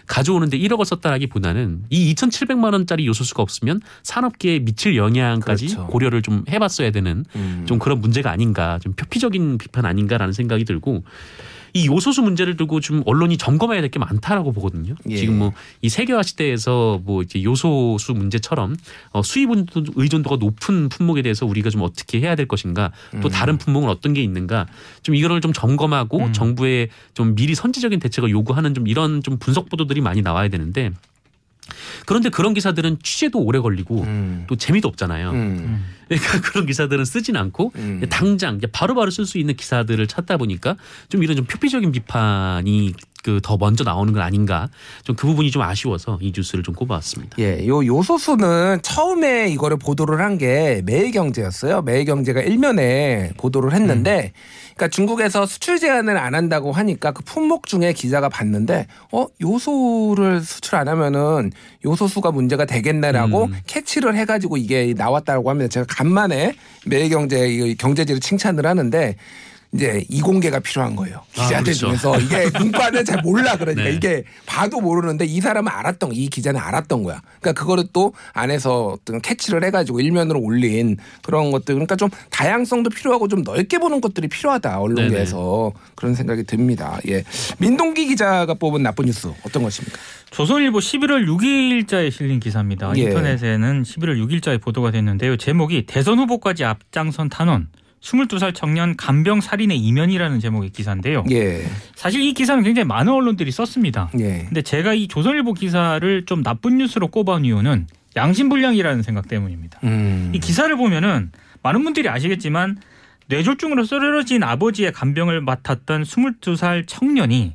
D: 가져오는데 1억을 썼다라기보다는 이 2,700만 원짜리 요소수가 없으면 산업계에 미칠 영향까지
B: 그렇죠.
D: 고려를 좀 해봤어야 되는
B: 음.
D: 좀 그런 문제가 아닌가, 좀 표피적인 비판 아닌가라는 생각이 들고 이 요소수 문제를 두고 좀 언론이 점검해야 될 게 많다라고 보거든요.
B: 예.
D: 지금 뭐 이 세계화 시대에서 뭐 이제 요소수 문제처럼 어, 수입 의존도가 높은 품목에 대해서 우리가 좀 어떻게 해야 될 것인가, 또
B: 음.
D: 다른 품목은 어떤 게 있는가, 좀 이거를 좀 점검하고
C: 음.
D: 정부의 좀 미리 선제적인 대책을 요구하는 좀 이런 좀 분석 보도들이 많이 나와야 되는데 그런데 그런 기사들은 취재도 오래 걸리고
B: 음.
D: 또 재미도 없잖아요.
B: 음.
D: 그러니까 그런 기사들은 쓰진 않고
B: 음.
D: 당장 바로바로 쓸 수 있는 기사들을 찾다 보니까 좀 이런 좀 표피적인 비판이 그 더 먼저 나오는 건 아닌가 좀 그 부분이 좀 아쉬워서 이 뉴스를 좀 꼽아왔습니다.
B: 예, 요 요소수는 처음에 이거를 보도를 한 게 매일경제였어요. 매일경제가 일면에 보도를 했는데, 그러니까 중국에서 수출 제한을 안 한다고 하니까 그 품목 중에 기자가 봤는데, 어 요소를 수출 안 하면은 요소수가 문제가 되겠네라고
D: 음.
B: 캐치를 해가지고 이게 나왔다고 하면 제가 간만에 매일경제 이 경제지를 칭찬을 하는데. 이제 이공개가 필요한 거예요.
D: 아,
B: 기자들
D: 그렇죠.
B: 중에서 이게 문과는 잘 몰라 그러니까
D: 네.
B: 이게 봐도 모르는데 이 사람은 알았던 이 기자는 알았던 거야. 그러니까 그거를 또 안에서 어떤 캐치를 해가지고 일면으로 올린 그런 것들 그러니까 좀 다양성도 필요하고 좀 넓게 보는 것들이 필요하다 언론계에서 그런 생각이 듭니다. 예, 민동기 기자가 뽑은 나쁜 뉴스 어떤 것입니까?
C: 조선일보 11월 6일자에 실린 기사입니다.
B: 예.
C: 인터넷에는 11월 6일자에 보도가 됐는데요. 제목이 대선 후보까지 앞장선 탄원 22살 청년 간병 살인의 이면이라는 제목의 기사인데요.
B: 예,
C: 사실 이 기사는 굉장히 많은 언론들이 썼습니다.
B: 예,
C: 근데 제가 이 조선일보 기사를 좀 나쁜 뉴스로 꼽아온 이유는 양심불량이라는 생각 때문입니다.
B: 음,
C: 이 기사를 보면은 많은 분들이 아시겠지만 뇌졸중으로 쓰러진 아버지의 간병을 맡았던 22살 청년이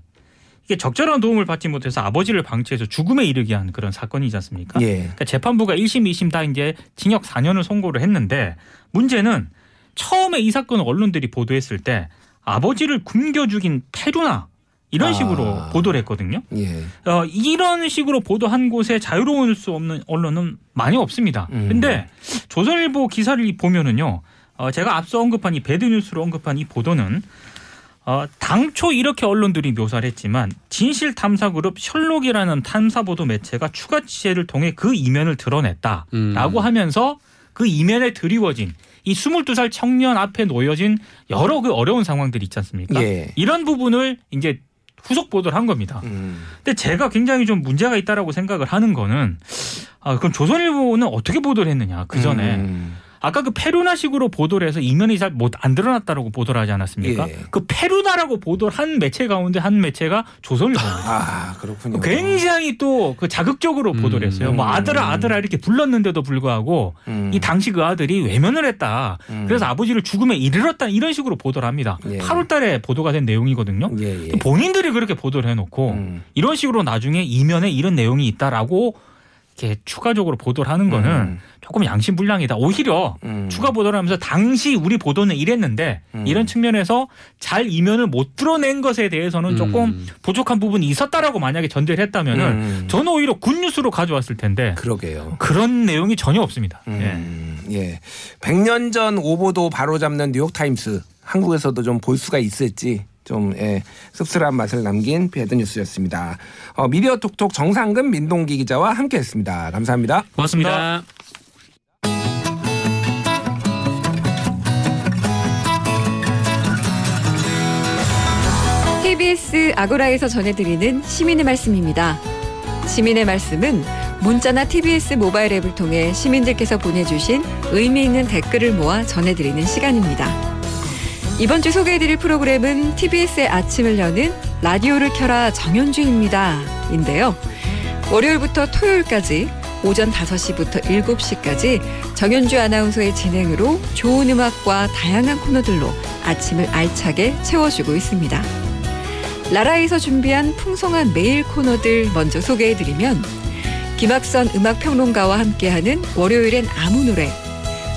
C: 이게 적절한 도움을 받지 못해서 아버지를 방치해서 죽음에 이르게 한 그런 사건이지 않습니까?
B: 예,
C: 그러니까 재판부가 1심, 2심 다 이제 징역 4년을 선고를 했는데 문제는 처음에 이 사건을 언론들이 보도했을 때 아버지를 굶겨 죽인 페루나 이런
B: 아.
C: 식으로 보도를 했거든요.
B: 예,
C: 어, 이런 식으로 보도한 곳에 자유로울 수 없는 언론은 많이 없습니다.
B: 음.
C: 근데 조선일보 기사를 보면은요, 어, 제가 앞서 언급한 이 배드뉴스로 언급한 이 보도는 어, 당초 이렇게 언론들이 묘사를 했지만 진실 탐사 그룹 셜록이라는 탐사 보도 매체가 추가 취재를 통해 그 이면을 드러냈다라고
D: 음.
C: 하면서 그 이면에 드리워진 이 22살 청년 앞에 놓여진 여러 그 어려운 상황들이 있지 않습니까?
B: 예.
C: 이런 부분을 이제 후속 보도를 한 겁니다.
B: 음,
C: 근데 제가 굉장히 좀 문제가 있다라고 생각을 하는 거는 아 그럼 조선일보는 어떻게 보도를 했느냐 그 전에
B: 음,
C: 아까 그 페루나식으로 보도를 해서 이면이 잘 못 안 드러났다라고 보도를 하지 않았습니까?
B: 예.
C: 그 페루나라고 보도를 한 매체 가운데 한 매체가 조선일보입니다.
B: 아 그렇군요.
C: 굉장히 또 그 자극적으로
D: 음.
C: 보도를 했어요. 뭐 아들아 아들아 이렇게 불렀는데도 불구하고
B: 음,
C: 이 당시 그 아들이 외면을 했다.
B: 음.
C: 그래서 아버지를 죽음에 이르렀다 이런 식으로 보도를 합니다.
B: 예.
C: 8월달에 보도가 된 내용이거든요.
B: 예, 예.
C: 또 본인들이 그렇게 보도를 해놓고
B: 음.
C: 이런 식으로 나중에 이면에 이런 내용이 있다라고 이렇게 추가적으로 보도를 하는 거는
B: 음.
C: 조금 양심 불량이다. 오히려
B: 음.
C: 추가 보도를 하면서 당시 우리 보도는 이랬는데
B: 음.
C: 이런 측면에서 잘 이면을 못 드러낸 것에 대해서는 조금
D: 음.
C: 부족한 부분이 있었다라고 만약에 전제를 했다면은
B: 음.
C: 저는 오히려 굿뉴스로 가져왔을 텐데
B: 그러게요.
C: 그런 내용이 전혀 없습니다. 예.
B: 음, 예. 100년 전 오보도 바로잡는 뉴욕타임스. 한국에서도 좀 볼 수가 있을지 좀 예, 씁쓸한 맛을 남긴 배드 뉴스였습니다. 어, 미디어 톡톡 정상근 민동기 기자와 함께했습니다. 감사합니다.
D: 고맙습니다.
E: KBS 아고라에서 전해드리는 시민의 말씀입니다. 시민의 말씀은 문자나 TBS 모바일 앱을 통해 시민들께서 보내주신 의미 있는 댓글을 모아 전해드리는 시간입니다. 이번 주 소개해드릴 프로그램은 TBS의 아침을 여는 라디오를 켜라 정현주입니다. 인데요. 월요일부터 토요일까지 오전 5시부터 7시까지 정현주 아나운서의 진행으로 좋은 음악과 다양한 코너들로 아침을 알차게 채워주고 있습니다. 라라에서 준비한 풍성한 메일 코너들 먼저 소개해드리면 김학선 음악평론가와 함께하는 월요일엔 아무 노래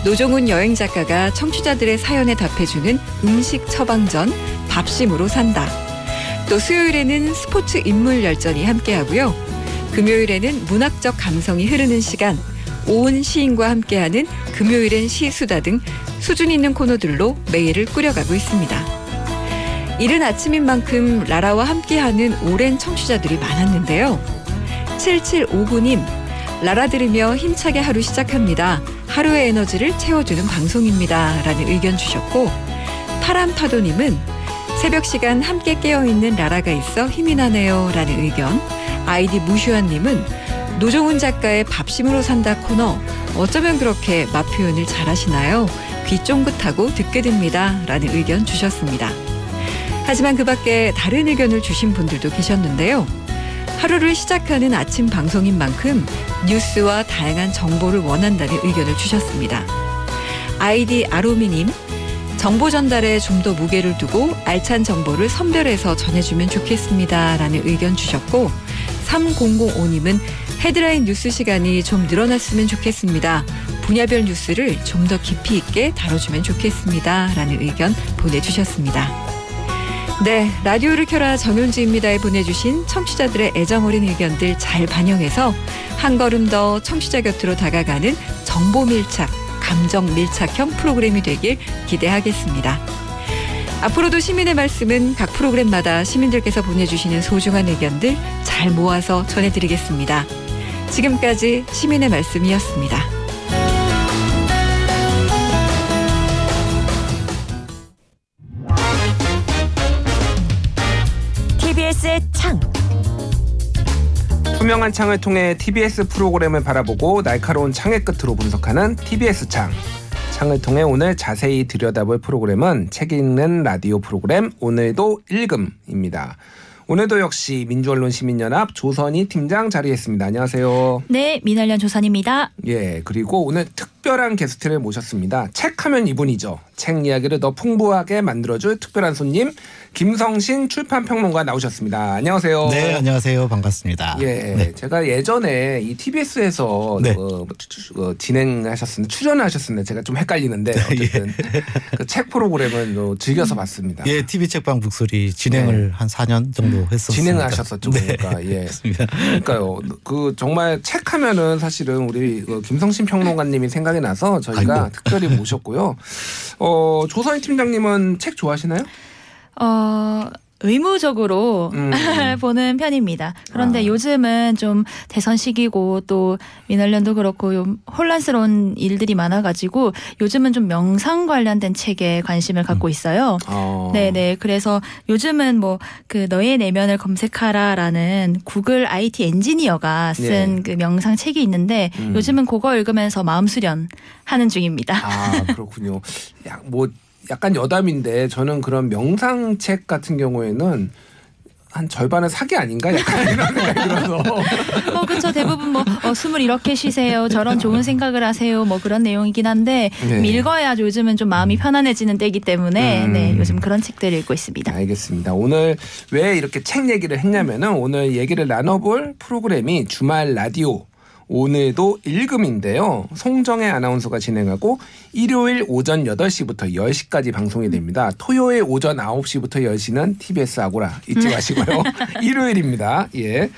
E: 노종훈 여행 작가가 청취자들의 사연에 답해주는 음식 처방전 밥심으로 산다 또 수요일에는 스포츠 인물 열전이 함께하고요 금요일에는 문학적 감성이 흐르는 시간 오은 시인과 함께하는 금요일엔 시수다 등 수준 있는 코너들로 매일을 꾸려가고 있습니다. 이른 아침인 만큼 라라와 함께하는 오랜 청취자들이 많았는데요. 7759님, 라라 들으며 힘차게 하루 시작합니다. 하루의 에너지를 채워주는 방송입니다. 라는 의견 주셨고, 파람파도님은 새벽 시간 함께 깨어있는 라라가 있어 힘이 나네요. 라는 의견. 아이디 무슈아님은 노종훈 작가의 밥심으로 산다 코너 어쩌면 그렇게 맛 표현을 잘하시나요? 귀 쫑긋하고 듣게 됩니다. 라는 의견 주셨습니다. 하지만 그 밖에 다른 의견을 주신 분들도 계셨는데요. 하루를 시작하는 아침 방송인 만큼 뉴스와 다양한 정보를 원한다는 의견을 주셨습니다. 아이디 아로미님, 정보 전달에 좀 더 무게를 두고 알찬 정보를 선별해서 전해주면 좋겠습니다. 라는 의견 주셨고 3005님은 헤드라인 뉴스 시간이 좀 늘어났으면 좋겠습니다. 분야별 뉴스를 좀 더 깊이 있게 다뤄주면 좋겠습니다. 라는 의견 보내주셨습니다. 네, 라디오를 켜라 정윤지입니다에 보내주신 청취자들의 애정 어린 의견들 잘 반영해서 한 걸음 더 청취자 곁으로 다가가는 정보 밀착, 감정 밀착형 프로그램이 되길 기대하겠습니다. 앞으로도 시민의 말씀은 각 프로그램마다 시민들께서 보내주시는 소중한 의견들 잘 모아서 전해드리겠습니다. 지금까지 시민의 말씀이었습니다.
B: 투명한 창을 통해 TBS 프로그램을 바라보고 날카로운 창의 끝으로 분석하는 TBS 창. 창을 통해 오늘 자세히 들여다볼 프로그램은 책 읽는 라디오 프로그램 오늘도 읽음입니다. 오늘도 역시 민주언론 시민연합 조선희 팀장 자리했습니다. 안녕하세요.
F: 네, 민활련 조선입니다.
B: 예, 그리고 오늘 특별한 게스트를 모셨습니다. 책하면 이분이죠. 책 이야기를 더 풍부하게 만들어줄 특별한 손님 김성신 출판평론가 나오셨습니다. 안녕하세요.
G: 네, 안녕하세요. 반갑습니다.
B: 예,
G: 네.
B: 제가 예전에 이 TBS에서
G: 네.
B: 어, 주- 어, 진행하셨는데 출연하셨는데 제가 좀 헷갈리는데 어쨌든 그책 프로그램을 어, 즐겨서 봤습니다.
G: 예, TV 책방 북소리 진행을 한 4년 정도 했었습니다.
B: 네. 진행하셨었죠,
G: 네.
B: 그러니까 예.
G: 그렇습니다.
B: 그러니까요. 그 정말 책 하면은 사실은 우리 그 김성신 평론가님이 생각이 나서 저희가
G: 아이고.
B: 특별히 모셨고요. 어, 조선희 팀장님은 책 좋아하시나요?
F: 어, 의무적으로
B: 음.
F: 보는 편입니다. 그런데
B: 아.
F: 요즘은 좀 대선 시기고 또 민활련도 그렇고 좀 혼란스러운 일들이 많아가지고 요즘은 좀 명상 관련된 책에 관심을 갖고 있어요.
B: 어.
F: 네네. 그래서 요즘은 뭐 그 너의 내면을 검색하라라는 구글 IT 엔지니어가 쓴
B: 예.
F: 그 명상 책이 있는데
B: 음.
F: 요즘은 그거 읽으면서 마음 수련 하는 중입니다.
B: 아 그렇군요. 야, 뭐 약간 여담인데 저는 그런 명상책 같은 경우에는 한 절반은 사기 아닌가 약간 이런 생각이 들어서
F: 어, 그쵸. 대부분 뭐, 어, 숨을 이렇게 쉬세요. 저런 좋은 생각을 하세요. 뭐 그런 내용이긴 한데,
B: 네.
F: 읽어야 요즘은 좀 마음이 편안해지는 때이기 때문에,
B: 음.
F: 네, 요즘 그런 책들을 읽고 있습니다.
B: 알겠습니다. 오늘 왜 이렇게 책 얘기를 했냐면은 오늘 얘기를 나눠볼 프로그램이 주말 라디오 오늘도 읽음인데요. 송정혜 아나운서가 진행하고 일요일 오전 8시부터 10시까지 방송이 됩니다. 토요일 오전 9시부터 10시는 TBS 아고라 잊지 마시고요. 일요일입니다. 예.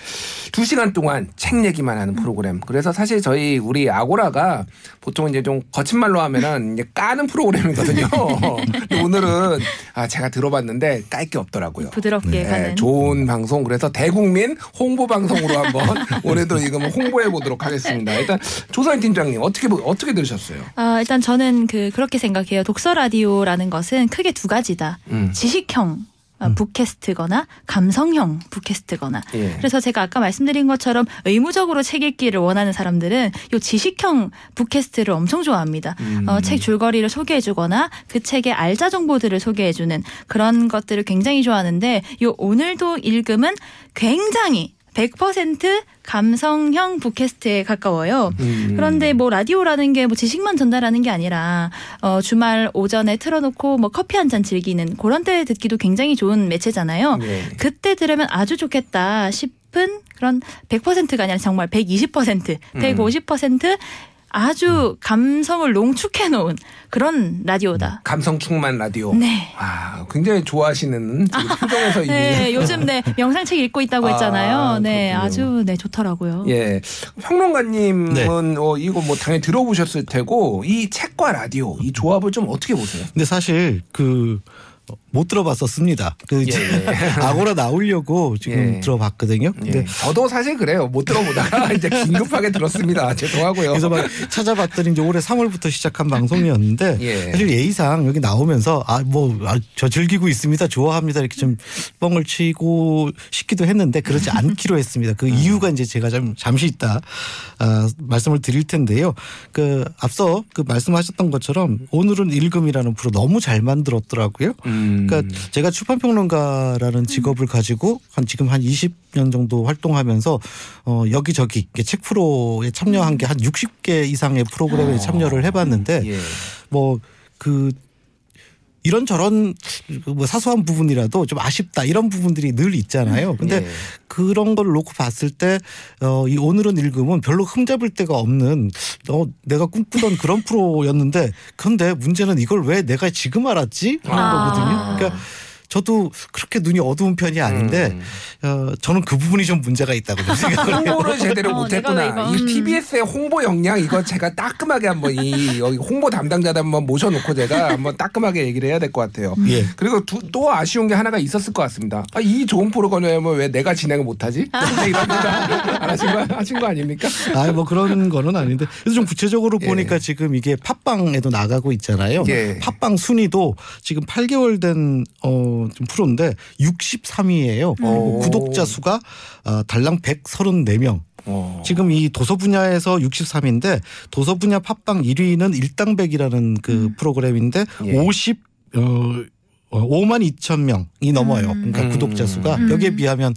B: 두 시간 동안 책 얘기만 하는 프로그램. 그래서 사실 저희 우리 아고라가 보통 이제 좀 거친 말로 하면은 이제 까는 프로그램이거든요. 근데 오늘은 아 제가 들어봤는데 깔 게 없더라고요.
F: 부드럽게
B: 네,
F: 가는.
B: 좋은 방송 그래서 대국민 홍보 방송으로 한번 오늘도 이거 뭐 홍보해 보도록 하겠습니다. 일단 조선 팀장님 어떻게 보- 어떻게 들으셨어요?
F: 아, 일단 저는 그, 그렇게 생각해요. 독서 라디오라는 것은 크게 두 가지다.
B: 음.
F: 지식형. 어, 북캐스트거나 감성형 북캐스트거나
B: 예.
F: 그래서 제가 아까 말씀드린 것처럼 의무적으로 책 읽기를 원하는 사람들은 요 지식형 북캐스트를 엄청 좋아합니다.
B: 음.
F: 어, 책 줄거리를 소개해주거나 그 책의 알짜 정보들을 소개해주는 그런 것들을 굉장히 좋아하는데 요 오늘도 읽음은 굉장히 100% 감성형 북캐스트에 가까워요.
B: 음.
F: 그런데 뭐 라디오라는 게 뭐 지식만 전달하는 게 아니라 어 주말 오전에 틀어놓고 뭐 커피 한 잔 즐기는 그런 때 듣기도 굉장히 좋은 매체잖아요.
B: 네.
F: 그때 들으면 아주 좋겠다 싶은 그런 100%가 아니라 정말 120%,
B: 음.
F: 150% 아주 감성을 농축해 놓은 그런 라디오다.
B: 감성 충만 라디오.
F: 네.
B: 아 굉장히 좋아하시는 표정에서 이미
F: 네, 요즘 네 명상책 읽고 있다고
B: 아,
F: 했잖아요. 네,
B: 그렇군요.
F: 아주 네 좋더라고요.
B: 예, 평론가님은
G: 네.
B: 어, 이거 뭐 당연히 들어보셨을 테고 이 책과 라디오 이 조합을 좀 어떻게 보세요?
G: 근데 사실 그 못 들어봤었습니다. 그 이제
B: 예, 예.
G: 아고라 나오려고 지금
B: 예.
G: 들어봤거든요. 근데
B: 예. 저도 사실 그래요. 못 들어보다가 이제 긴급하게 들었습니다. 죄송하고요.
G: 그래서 막 찾아봤더니 이제 올해 3월부터 시작한 방송이었는데
B: 예.
G: 사실 예의상 여기 나오면서 아 뭐저 즐기고 있습니다 좋아합니다 이렇게 좀 뻥을 치고 싶기도 했는데 그러지 않기로 했습니다 그 이유가 이제 제가 좀 잠시 있다 아, 말씀을 드릴 텐데요 그 앞서 그 말씀하셨던 것처럼 오늘은 읽음이라는 프로 너무 잘 만들었더라고요
B: 음.
G: 그러니까 제가 출판평론가라는 직업을 가지고 한 지금 한 20년 정도 활동하면서 어 여기저기 책 프로에 참여한 게 한 60개 이상의 프로그램에
B: 어.
G: 참여를 해봤는데
B: 예.
G: 뭐그 이런 저런 뭐 사소한 부분이라도 좀 아쉽다 이런 부분들이 늘 있잖아요. 근데
B: 예.
G: 그런 걸 놓고 봤을 때, 어, 이 오늘은 읽음은 별로 흠잡을 데가 없는, 어, 내가 꿈꾸던 그런 프로였는데, 근데 문제는 이걸 왜 내가 지금 알았지? 하는
F: 아.
G: 거거든요. 그러니까 저도 그렇게 눈이 어두운 편이 아닌데,
B: 음.
G: 어, 저는 그 부분이 좀 문제가 있다고 좀 생각을 해요.
B: 홍보를 제대로
F: 어,
B: 못했구나.
F: 이 음.
B: TBS의 홍보 역량 이거 제가 따끔하게 한번 이 여기 홍보 담당자들 한번 모셔놓고 제가 한번 따끔하게 얘기를 해야 될 것 같아요.
G: 예.
B: 그리고 두- 또 아쉬운 게 하나가 있었을 것 같습니다. 아, 이 좋은 프로그램을 왜 내가 진행을 못하지? 이런 안 하신 거 하신 거 아닙니까?
G: 아, 뭐 그런 거는 아닌데. 그래서 좀 구체적으로
B: 예.
G: 보니까 지금 이게 팟빵에도 나가고 있잖아요.
B: 예.
G: 팟빵 순위도 지금 8개월 된, 어, 좀 프로인데 63위예요
B: 오.
G: 구독자 수가 어, 달랑 134명.
B: 어.
G: 지금 이 도서 분야에서 63인데 도서 분야 팟빵 1위는 일당백이라는 그 프로그램인데
B: 예.
G: 50, 어, 어, 5만 2천 명이 넘어요. 그러니까
B: 음.
G: 구독자 수가
F: 음.
G: 여기에 비하면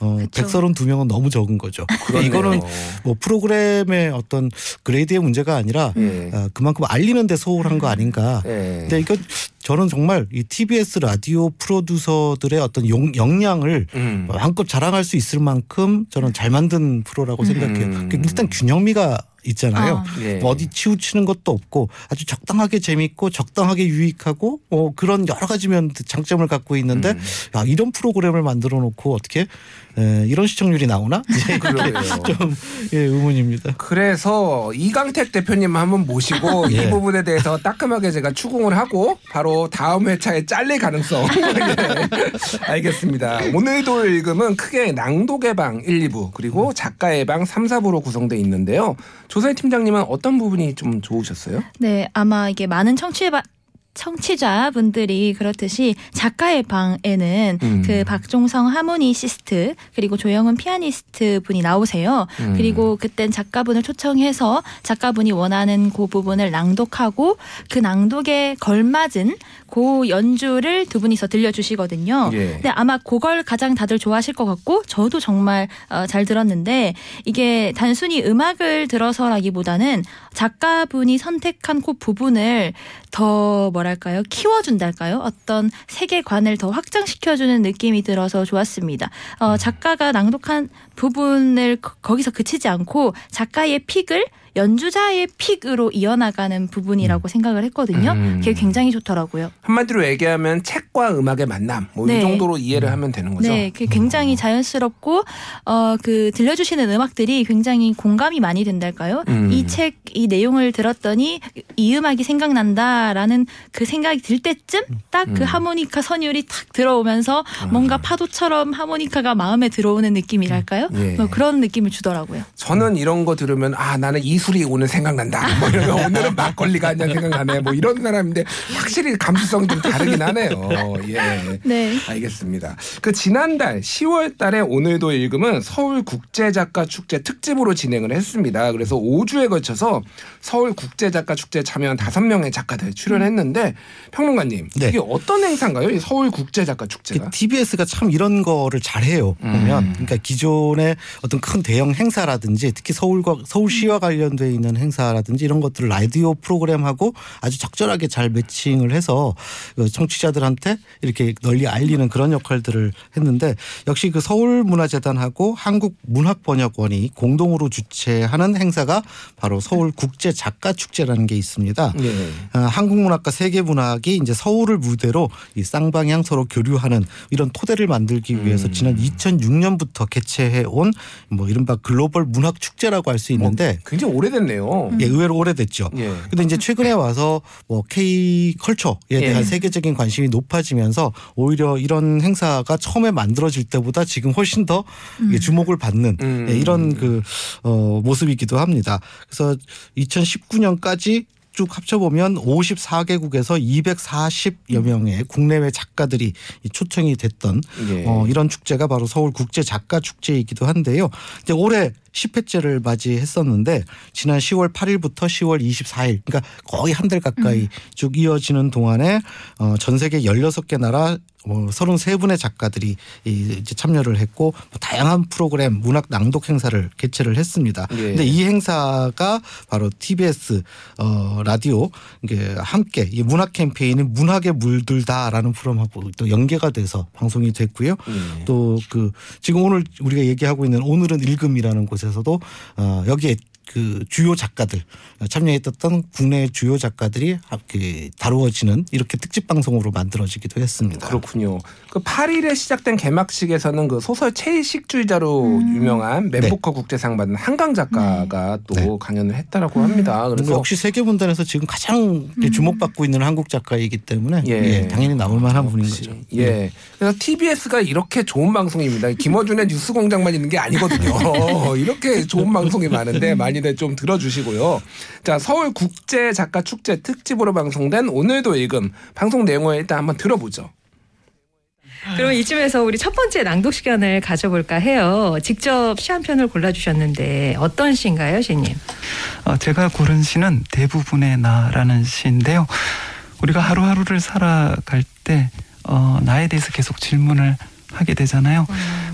G: 어,
F: 그쵸.
G: 132명은 너무 적은 거죠. 이거는 뭐 프로그램의 어떤 그레이드의 문제가 아니라
B: 예.
G: 어, 그만큼 알리는 데 소홀한 거 아닌가.
B: 예.
G: 근데 이거 저는 정말 이 TBS 라디오 프로듀서들의 어떤 용, 역량을
B: 음.
G: 마음껏 자랑할 수 있을 만큼 저는 잘 만든 프로라고 생각해요.
B: 음.
G: 그 일단 균형미가 있잖아요.
F: 어.
B: 예.
G: 뭐 어디 치우치는 것도 없고 아주 적당하게 재밌고 적당하게 유익하고 어, 그런 여러 가지 면 장점을 갖고 있는데
B: 음.
G: 야, 이런 프로그램을 만들어 놓고 어떻게 에, 이런 시청률이 나오나? 좀 예, 의문입니다.
B: 그래서 이강택 대표님 한번 모시고 이
G: 예.
B: 부분에 대해서 따끔하게 제가 추궁을 하고 바로 다음 회차에 잘릴 가능성. 예. 알겠습니다. 오늘도 읽음은 크게 낭독의 방 1, 2부 그리고 작가의 방 3, 4부로 구성되어 있는데요. 조사희 팀장님은 어떤 부분이 좀 좋으셨어요?
F: 네, 아마 이게 많은 청취자 청취자분들이 그렇듯이 작가의 방에는
B: 음.
F: 그 박종성 하모니시스트 그리고 조영은 피아니스트 분이 나오세요.
B: 음.
F: 그리고 그땐 작가분을 초청해서 작가분이 원하는 그 부분을 낭독하고 그 낭독에 걸맞은 그 연주를 두 분이서 들려주시거든요.
B: 예.
F: 근데 아마 그걸 가장 다들 좋아하실 것 같고 저도 정말 어, 잘 들었는데 이게 단순히 음악을 들어서라기보다는 작가분이 선택한 그 부분을 더 뭐랄까 요 키워준달까요 어떤 세계관을 더 확장시켜주는 느낌이 들어서 좋았습니다. 어, 작가가 낭독한 부분을 거- 거기서 그치지 않고 작가의 픽을 연주자의 픽으로 이어나가는 부분이라고 생각을 했거든요.
B: 음.
F: 그게 굉장히 좋더라고요.
B: 한마디로 얘기하면 책과 음악의 만남 뭐이
F: 네.
B: 정도로 이해를 하면 되는 거죠.
F: 네, 그게 굉장히 자연스럽고 어 그 들려주시는 음악들이 굉장히 공감이 많이 된달까요?
B: 음.
F: 이책이 내용을 들었더니 이 음악이 생각난다라는 그 생각이 들 때쯤 딱그
B: 음.
F: 하모니카 선율이 탁 들어오면서 뭔가 파도처럼 하모니카가 마음에 들어오는 느낌이랄까요?
B: 예.
F: 뭐 그런 느낌을 주더라고요.
B: 저는 이런 거 들으면 아 나는 이 술이 오늘 생각난다. 뭐 이런 거 오늘은 막걸리가 한 잔 생각나네. 뭐 이런 사람인데 확실히 감수성이 좀 다르긴 하네요. 예.
F: 네.
B: 알겠습니다. 그 지난달 10월 달에 오늘도 읽음은 서울 국제 작가 축제 특집으로 진행을 했습니다. 그래서 5주에 걸쳐서 서울 국제 작가 축제에 참여한 5명의 작가들 출연했는데 평론가님
G: 네.
B: 이게 어떤 행사인가요? 이 서울 국제 작가 축제가?
G: TBS가 참 이런 거를 잘해요. 보면
B: 음.
G: 그러니까 기존의 어떤 큰 대형 행사라든지 특히 서울과 서울시와 관련 돼 있는 행사라든지 이런 것들을 라디오 프로그램하고 아주 적절하게 잘 매칭을 해서 그 청취자들한테 이렇게 널리 알리는 그런 역할들을 했는데 역시 그 서울문화재단하고 한국문학번역원이 공동으로 주최하는 행사가 바로 서울 국제 작가 축제라는 게 있습니다.
B: 예.
G: 어, 한국문학과 세계문학이 이제 서울을 무대로 이 쌍방향 서로 교류하는 이런 토대를 만들기 위해서
B: 음.
G: 지난 2006년부터 개최해 온 뭐 이른바 글로벌 문학 축제라고 할 수 있는데
B: 굉장히 오래됐네요.
G: 예, 의외로 오래됐죠.
B: 예.
G: 근데 이제 최근에 와서 뭐 K 컬처에 대한
B: 예.
G: 세계적인 관심이 높아지면서 오히려 이런 행사가 처음에 만들어질 때보다 지금 훨씬 더 이게 주목을 받는
B: 음.
G: 예, 이런 그 어, 모습이기도 합니다. 그래서 2019년까지 쭉 합쳐보면 54개국에서 240여 명의 국내외 작가들이 이 초청이 됐던
B: 예.
G: 어, 이런 축제가 바로 서울 국제 작가 축제이기도 한데요. 이제 올해 10회째를 맞이했었는데 지난 10월 8일부터 10월 24일 그러니까 거의 한 달 가까이 쭉 이어지는 동안에 어, 전 세계 16개 나라 어, 33분의 작가들이 이- 이제 참여를 했고 뭐 다양한 프로그램 문학 낭독 행사를 개최를 했습니다.
B: 예.
G: 근데 이 행사가 바로 TBS 어, 라디오 이게 함께 이 문학 캠페인인 문학에 물들다라는 프로그램하고 또 연계가 돼서 방송이 됐고요.
B: 예.
G: 또그 지금 오늘 우리가 얘기하고 있는 오늘은 읽음이라는 곳에 서도 어 여기에 그 주요 작가들 참여했던 국내 주요 작가들이 함께 다루어지는 이렇게 특집 방송으로 만들어지기도 했습니다.
B: 그렇군요. 그 8일에 시작된 개막식에서는 그 소설 채식주의자로 유명한 맨부커 국제상 받은 한강 작가가 또
G: 네.
B: 강연을 했다라고 합니다.
G: 그래서
B: 그래서
G: 역시 세계 문단에서 지금 가장 이렇게 주목받고 있는 한국 작가이기 때문에
B: 예.
G: 예, 당연히 나올 만한 분인. 거죠.
B: 예. 그래서 TBS가 이렇게 좋은 방송입니다. 김어준의 뉴스 공장만 있는 게 아니거든요. 이렇게 좋은 방송이 많은데 많이 들 좀 들어주시고요. 자, 서울 국제 작가 축제 특집으로 방송된 오늘도 읽음 방송 내용을 일단 한번 들어보죠.
H: 그럼 이쯤에서 우리 첫 번째 낭독 시간을 가져볼까 해요. 직접 시 한 편을 골라주셨는데 어떤 시인가요, 시님?
I: 어, 제가 고른 시는 대부분의 나라는 시인데요. 우리가 하루하루를 살아갈 때 어, 나에 대해서 계속 질문을 하게 되잖아요.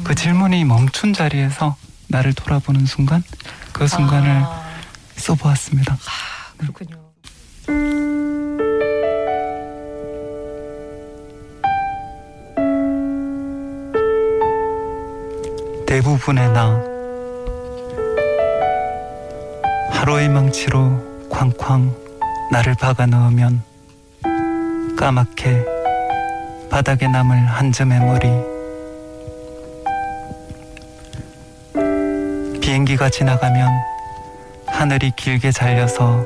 I: 그 질문이 멈춘 자리에서 나를 돌아보는 순간 그 순간을
H: 아,
I: 써보았습니다.
H: 그렇군요.
I: 대부분의 나 하루의 망치로 쾅쾅 나를 박아 넣으면 까맣게 바닥에 남을 한 점의 머리 비행기가 지나가면 하늘이 길게 잘려서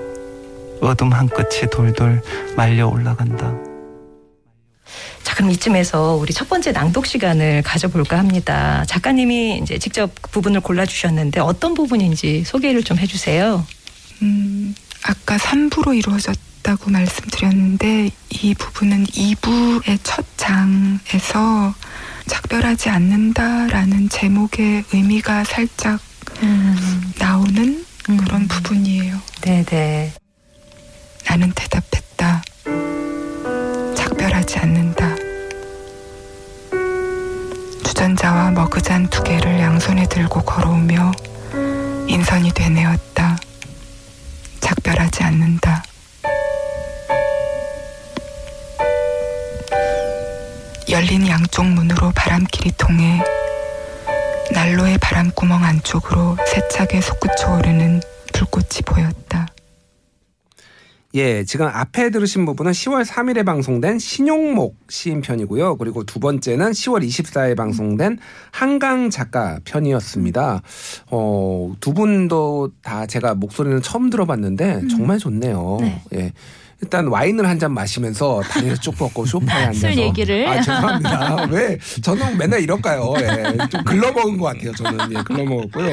I: 어둠 한 끝이 돌돌 말려 올라간다.
H: 자, 그럼 이쯤에서 우리 첫 번째 낭독 시간을 가져볼까 합니다. 작가님이 이제 직접 부분을 골라주셨는데 어떤 부분인지 소개를 좀 해주세요.
J: 음, 아까 3부로 이루어졌다고 말씀드렸는데 이 부분은 2부의 첫 장에서 작별하지 않는다라는 제목의 의미가 살짝 나오는 그런 부분이에요.
H: 네네.
J: 나는 대답했다. 작별하지 않는다. 주전자와 머그잔 두 개를 양손에 들고 걸어오며 안쪽으로 세차게 솟구쳐 오르는 불꽃이 보였다.
B: 예, 지금 앞에 들으신 부분은 10월 3일에 방송된 신용목 시인 편이고요. 그리고 두 번째는 10월 24일 방송된 한강 작가 편이었습니다. 어, 두 분도 다 제가 목소리는 처음 들어봤는데 정말 좋네요.
F: 네.
B: 예. 일단 와인을 한 잔 마시면서 다리를 쭉 뻗고 소파에 앉아서
F: 술 얘기를.
B: 아 죄송합니다. 왜 저는 맨날 이럴까요? 예, 좀 글러먹은 것 같아요. 저는 예, 글러먹었고요.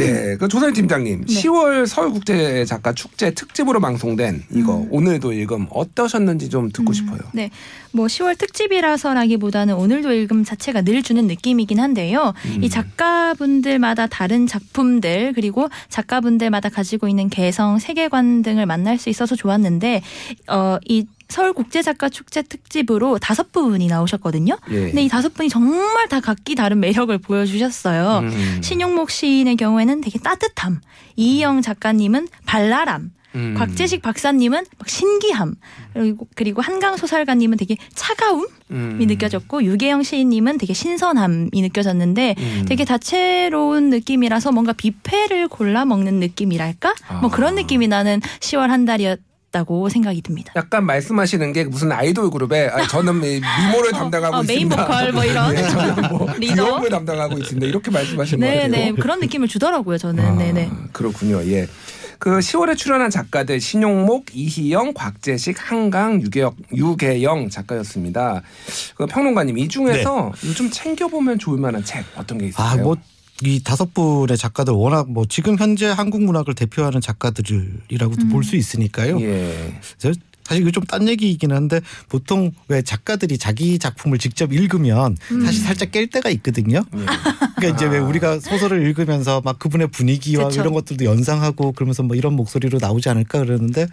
B: 예, 그 조선 팀장님,
F: 네.
B: 10월 서울국제 작가 축제 특집으로 방송된 이거 오늘도 읽음 어떠셨는지 좀 듣고 싶어요.
F: 네. 뭐 10월 특집이라서라기보다는 오늘도 읽음 자체가 늘 주는 느낌이긴 한데요.
B: 음.
F: 이 작가분들마다 다른 작품들 그리고 작가분들마다 가지고 있는 개성, 세계관 등을 만날 수 있어서 좋았는데 어, 이 서울 국제작가 축제 특집으로 다섯 분이 나오셨거든요.
B: 예.
F: 근데 이 다섯 분이 정말 다 각기 다른 매력을 보여주셨어요.
B: 음.
F: 신용목 시인의 경우에는 되게 따뜻함, 이희영 작가님은 발랄함,
B: 음.
F: 곽재식 박사님은 막 신기함, 그리고, 그리고 한강 소설가님은 되게 차가움이
B: 음.
F: 느껴졌고 유계영 시인님은 되게 신선함이 느껴졌는데
B: 음.
F: 되게 다채로운 느낌이라서 뭔가 뷔페를 골라 먹는 느낌이랄까? 뭐
B: 아.
F: 그런 느낌이 나는 10월 한 달이었 다고 생각이 듭니다.
B: 약간 말씀하시는 게 무슨 아이돌 그룹에 아, 저는 미- 미모를 담당하고
F: 어, 메인
B: 있습니다.
F: 보컬 뭐 이런
B: 예, 저는 뭐
F: 리더.
B: 귀여움을 담당하고 있습니다. 이렇게 말씀하시는 것 같아요.
F: 네네 그런 느낌을 주더라고요 저는.
B: 아,
F: 네네.
B: 그렇군요. 예. 그 10월에 출연한 작가들 신용목, 이희영, 곽재식, 한강, 유계영, 유계영 작가였습니다. 그 평론가님 이 중에서 요즘 챙겨 보면 좋을 만한 책 어떤 게 있을까요?
G: 아, 뭐 이 다섯 분의 작가들 워낙 뭐 지금 현재 한국 문학을 대표하는 작가들이라고도
F: 음.
G: 볼수 있으니까요.
B: 예.
G: 저 사실 이거 좀 딴 얘기이긴 한데 보통 왜 작가들이 자기 작품을 직접 읽으면 사실 살짝 깰 때가 있거든요. 그러니까 이제 왜 우리가 소설을 읽으면서 막 그분의 분위기와
F: 그쵸.
G: 이런 것들도 연상하고 그러면서 뭐 이런 목소리로 나오지 않을까 그러는데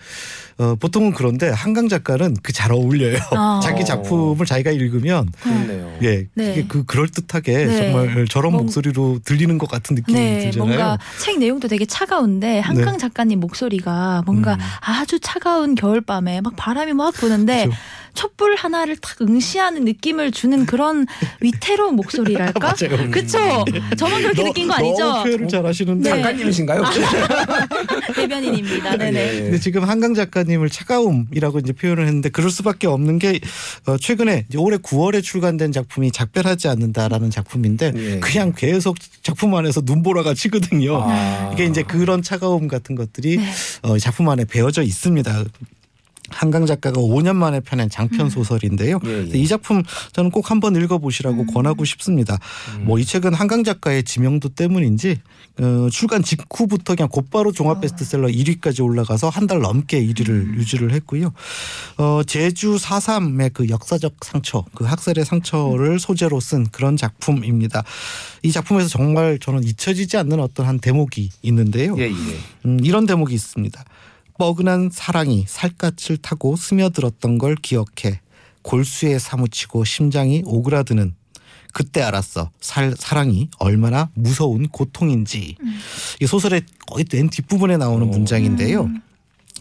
G: 어, 보통은 그런데 한강 작가는 그 잘 어울려요.
F: 아.
G: 자기 작품을 자기가 읽으면
B: 그렇네요.
G: 예
F: 네.
G: 이게 그 그럴 듯하게
F: 네.
G: 정말 저런
F: 뭔-
G: 목소리로 들리는 것 같은 느낌이
F: 네,
G: 들잖아요.
F: 뭔가 책 내용도 되게 차가운데 한강
G: 네.
F: 작가님 목소리가 뭔가
G: 음.
F: 아주 차가운 겨울 밤에 막 바람이 막 부는데
G: 그쵸.
F: 촛불 하나를 탁 응시하는 느낌을 주는 그런 위태로운 목소리랄까? 그쵸? 저만 그렇게
G: 너-
F: 느낀 거
G: 너무
F: 아니죠?
G: 표현을 잘 하시는데
F: 네.
B: 작가님이신가요?
F: 대변인입니다. 네네.
B: 예.
G: 근데 지금 한강 작가님을 차가움이라고 이제 표현을 했는데 그럴 수밖에 없는 게 어, 최근에 이제 올해 9월에 출간된 작품이 작별하지 않는다라는 작품인데
B: 예.
G: 그냥 계속 작품 안에서 눈보라가 치거든요.
B: 아.
G: 이게 이제 그런 차가움 같은 것들이
F: 네.
G: 어, 작품 안에 배어져 있습니다. 한강 작가가 5년 만에 펴낸
F: 음.
G: 장편 소설인데요.
B: 예, 예.
G: 이 작품 저는 꼭 한번 읽어보시라고
F: 음.
G: 권하고 싶습니다. 뭐이 책은 한강 작가의 지명도 때문인지 어, 출간 직후부터 그냥 곧바로 종합 베스트셀러 1위까지 올라가서 한 달 넘게 1위를
F: 음.
G: 유지를 했고요. 어, 제주 4.3의 그 역사적 상처, 그 학살의 상처를 소재로 쓴 그런 작품입니다. 이 작품에서 정말 저는 잊혀지지 않는 어떤 한 대목이 있는데요.
B: 예, 예.
G: 음, 이런 대목이 있습니다. 뻐근한 사랑이 살갗을 타고 스며들었던 걸 기억해 골수에 사무치고 심장이 오그라드는 그때 알았어. 살, 사랑이 얼마나 무서운 고통인지. 이 소설의 거의 맨 뒷부분에 나오는 문장인데요.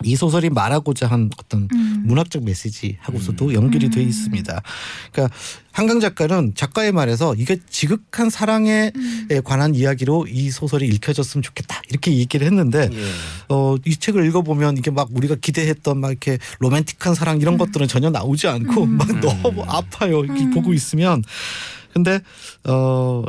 G: 이 소설이 말하고자 한 어떤
F: 음.
G: 문학적 메시지 하고서도 연결이 돼 있습니다. 그러니까 한강 작가는 작가의 말에서 이게 지극한 사랑에 관한 이야기로 이 소설이 읽혀졌으면 좋겠다. 이렇게 얘기를 했는데
B: 예.
G: 어, 이 책을 읽어보면 이게 막 우리가 기대했던 막 이렇게 로맨틱한 사랑 이런 것들은 전혀 나오지 않고 막 너무 아파요. 이렇게 보고 있으면. 근데, 어,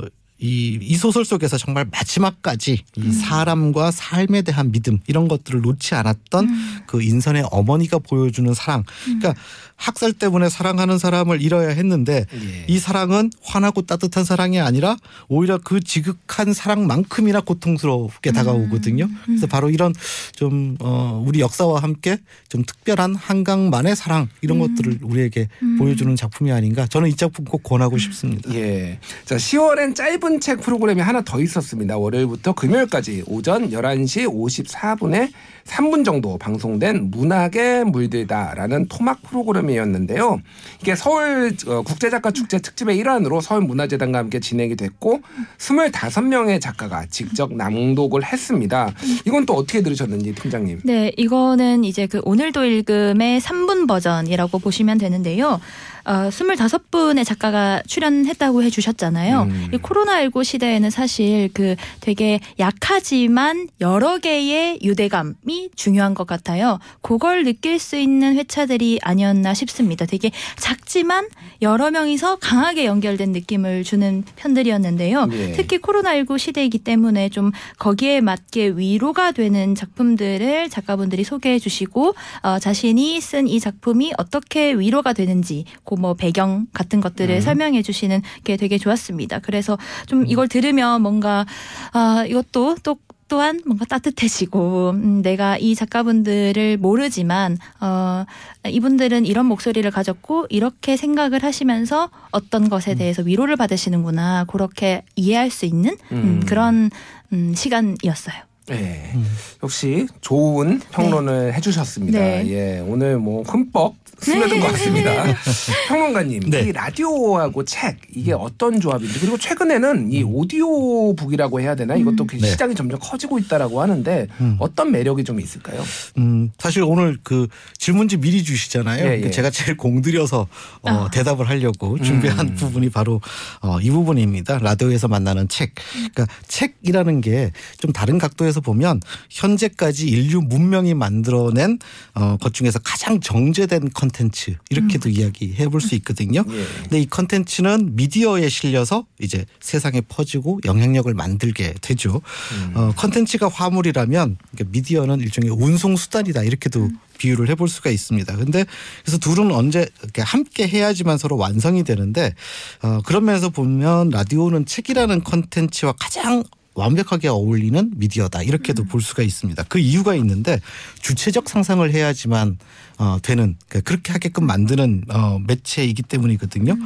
G: 이, 이 소설 속에서 정말 마지막까지 이 사람과 삶에 대한 믿음 이런 것들을 놓지 않았던 그 인선의 어머니가 보여주는 사랑. 그러니까 학살 때문에 사랑하는 사람을 잃어야 했는데
B: 예.
G: 이 사랑은 환하고 따뜻한 사랑이 아니라 오히려 그 지극한 사랑만큼이나 고통스럽게 다가오거든요. 그래서 바로 이런 좀 어, 우리 역사와 함께 좀 특별한 한강만의 사랑 이런 것들을 우리에게 보여주는 작품이 아닌가. 저는 이 작품 꼭 권하고 싶습니다.
B: 예. 자, 10월엔 짧은 책 프로그램이 하나 더 있었습니다. 월요일부터 금요일까지 오전 11시 54분에 3분 정도 방송된 문학에 물들다라는 토막 프로그램이 었는데요. 이게 서울 어, 국제작가 축제 특집의 일환으로 서울문화재단과 함께 진행이 됐고 25명의 작가가 직접 낭독을 했습니다. 이건 또 어떻게 들으셨는지 팀장님.
F: 네, 이거는 이제 그 오늘도 읽음의 3분 버전이라고 보시면 되는데요. 어, 25분의 작가가 출연했다고 해주셨잖아요.
B: 음.
F: 이 코로나19 시대에는 사실 그 되게 약하지만 여러 개의 유대감이 중요한 것 같아요. 그걸 느낄 수 있는 회차들이 아니었나 싶습니다. 되게 작지만 여러 명이서 강하게 연결된 느낌을 주는 편들이었는데요.
B: 예.
F: 특히 코로나19 시대이기 때문에 좀 거기에 맞게 위로가 되는 작품들을 작가분들이 소개해 주시고 어, 자신이 쓴 이 작품이 어떻게 위로가 되는지 그뭐 배경 같은 것들을
B: 음.
F: 설명해 주시는 게 되게 좋았습니다. 그래서 좀 이걸 들으면 뭔가 아 이것도 또 또한 뭔가 따뜻해지고 음, 내가 이 작가분들을 모르지만 어, 이분들은 이런 목소리를 가졌고 이렇게 생각을 하시면서 어떤 것에 대해서 위로를 받으시는구나 그렇게 이해할 수 있는 음,
B: 음.
F: 그런 음, 시간이었어요.
B: 예. 역시 좋은 평론을 해주셨습니다.
F: 네.
B: 예. 오늘 뭐 흠뻑 스며든 것 같습니다. 평론가님,
G: 네.
B: 이 라디오하고 책 이게 어떤 조합인지 그리고 최근에는 이 오디오북이라고 해야 되나 이것도 그
G: 네.
B: 시장이 점점 커지고 있다라고 하는데
G: 음.
B: 어떤 매력이 좀 있을까요?
G: 음, 사실 오늘 그 질문지 미리 주시잖아요.
B: 예, 예.
G: 제가 제일 공들여서 어,
F: 아.
G: 대답을 하려고 준비한
B: 음.
G: 부분이 바로 어, 이 부분입니다. 라디오에서 만나는 책. 그러니까 책이라는 게 좀 다른 각도 에서 보면 현재까지 인류 문명이 만들어낸 어, 것 중에서 가장 정제된 컨텐츠 이렇게도 이야기해 볼 수 있거든요.
B: 예.
G: 근데 이 컨텐츠는 미디어에 실려서 이제 세상에 퍼지고 영향력을 만들게 되죠.
B: 음.
G: 어, 컨텐츠가 화물이라면 그러니까 미디어는 일종의 운송 수단이다 이렇게도 비유를 해볼 수가 있습니다. 근데 그래서 둘은 언제 이렇게 함께 해야지만 서로 완성이 되는데 어, 그런 면에서 보면 라디오는 책이라는 컨텐츠와 가장 완벽하게 어울리는 미디어다 이렇게도 볼 수가 있습니다. 그 이유가 있는데 주체적 상상을 해야지만 어, 되는 그러니까 그렇게 하게끔 만드는 어, 매체이기 때문이거든요.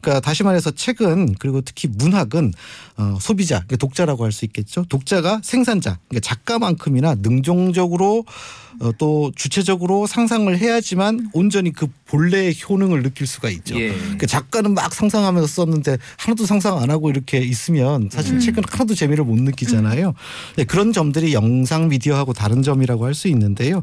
G: 그러니까 다시 말해서 책은 그리고 특히 문학은 어, 소비자, 그러니까 독자라고 할 수 있겠죠. 독자가 생산자, 그러니까 작가만큼이나 능동적으로 어, 또 주체적으로 상상을 해야지만 온전히 그 본래의 효능을 느낄 수가 있죠.
B: 예.
G: 그러니까 작가는 막 상상하면서 썼는데 하나도 상상 안 하고 이렇게 있으면 사실 책은 하나도 재미를 못 느끼잖아요. 네, 그런 점들이 영상 미디어하고 다른 점이라고 할 수 있는데요.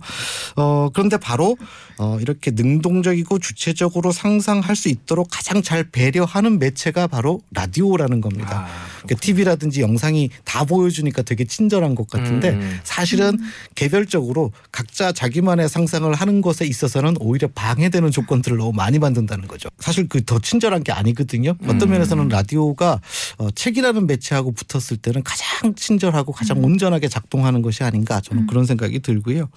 G: 어, 그런데 바로 어, 이렇게 능동적이고 주체적으로 상상할 수 있도록 가장 잘 배려하는 매체가 바로 라디오라는 겁니다. 그러니까 TV라든지 영상이 다 보여주니까 되게 친절한 것 같은데
B: 음.
G: 사실은 개별적으로 각자 자기만의 상상을 하는 것에 있어서는 오히려 방해되는 조건들을 너무 많이 만든다는 거죠. 사실 그 더 친절한 게 아니거든요. 어떤
B: 음.
G: 면에서는 라디오가 어, 책이라는 매체하고 붙었을 때는 가장 친절하고 가장 온전하게 작동하는 것이 아닌가 저는 그런 생각이 들고요.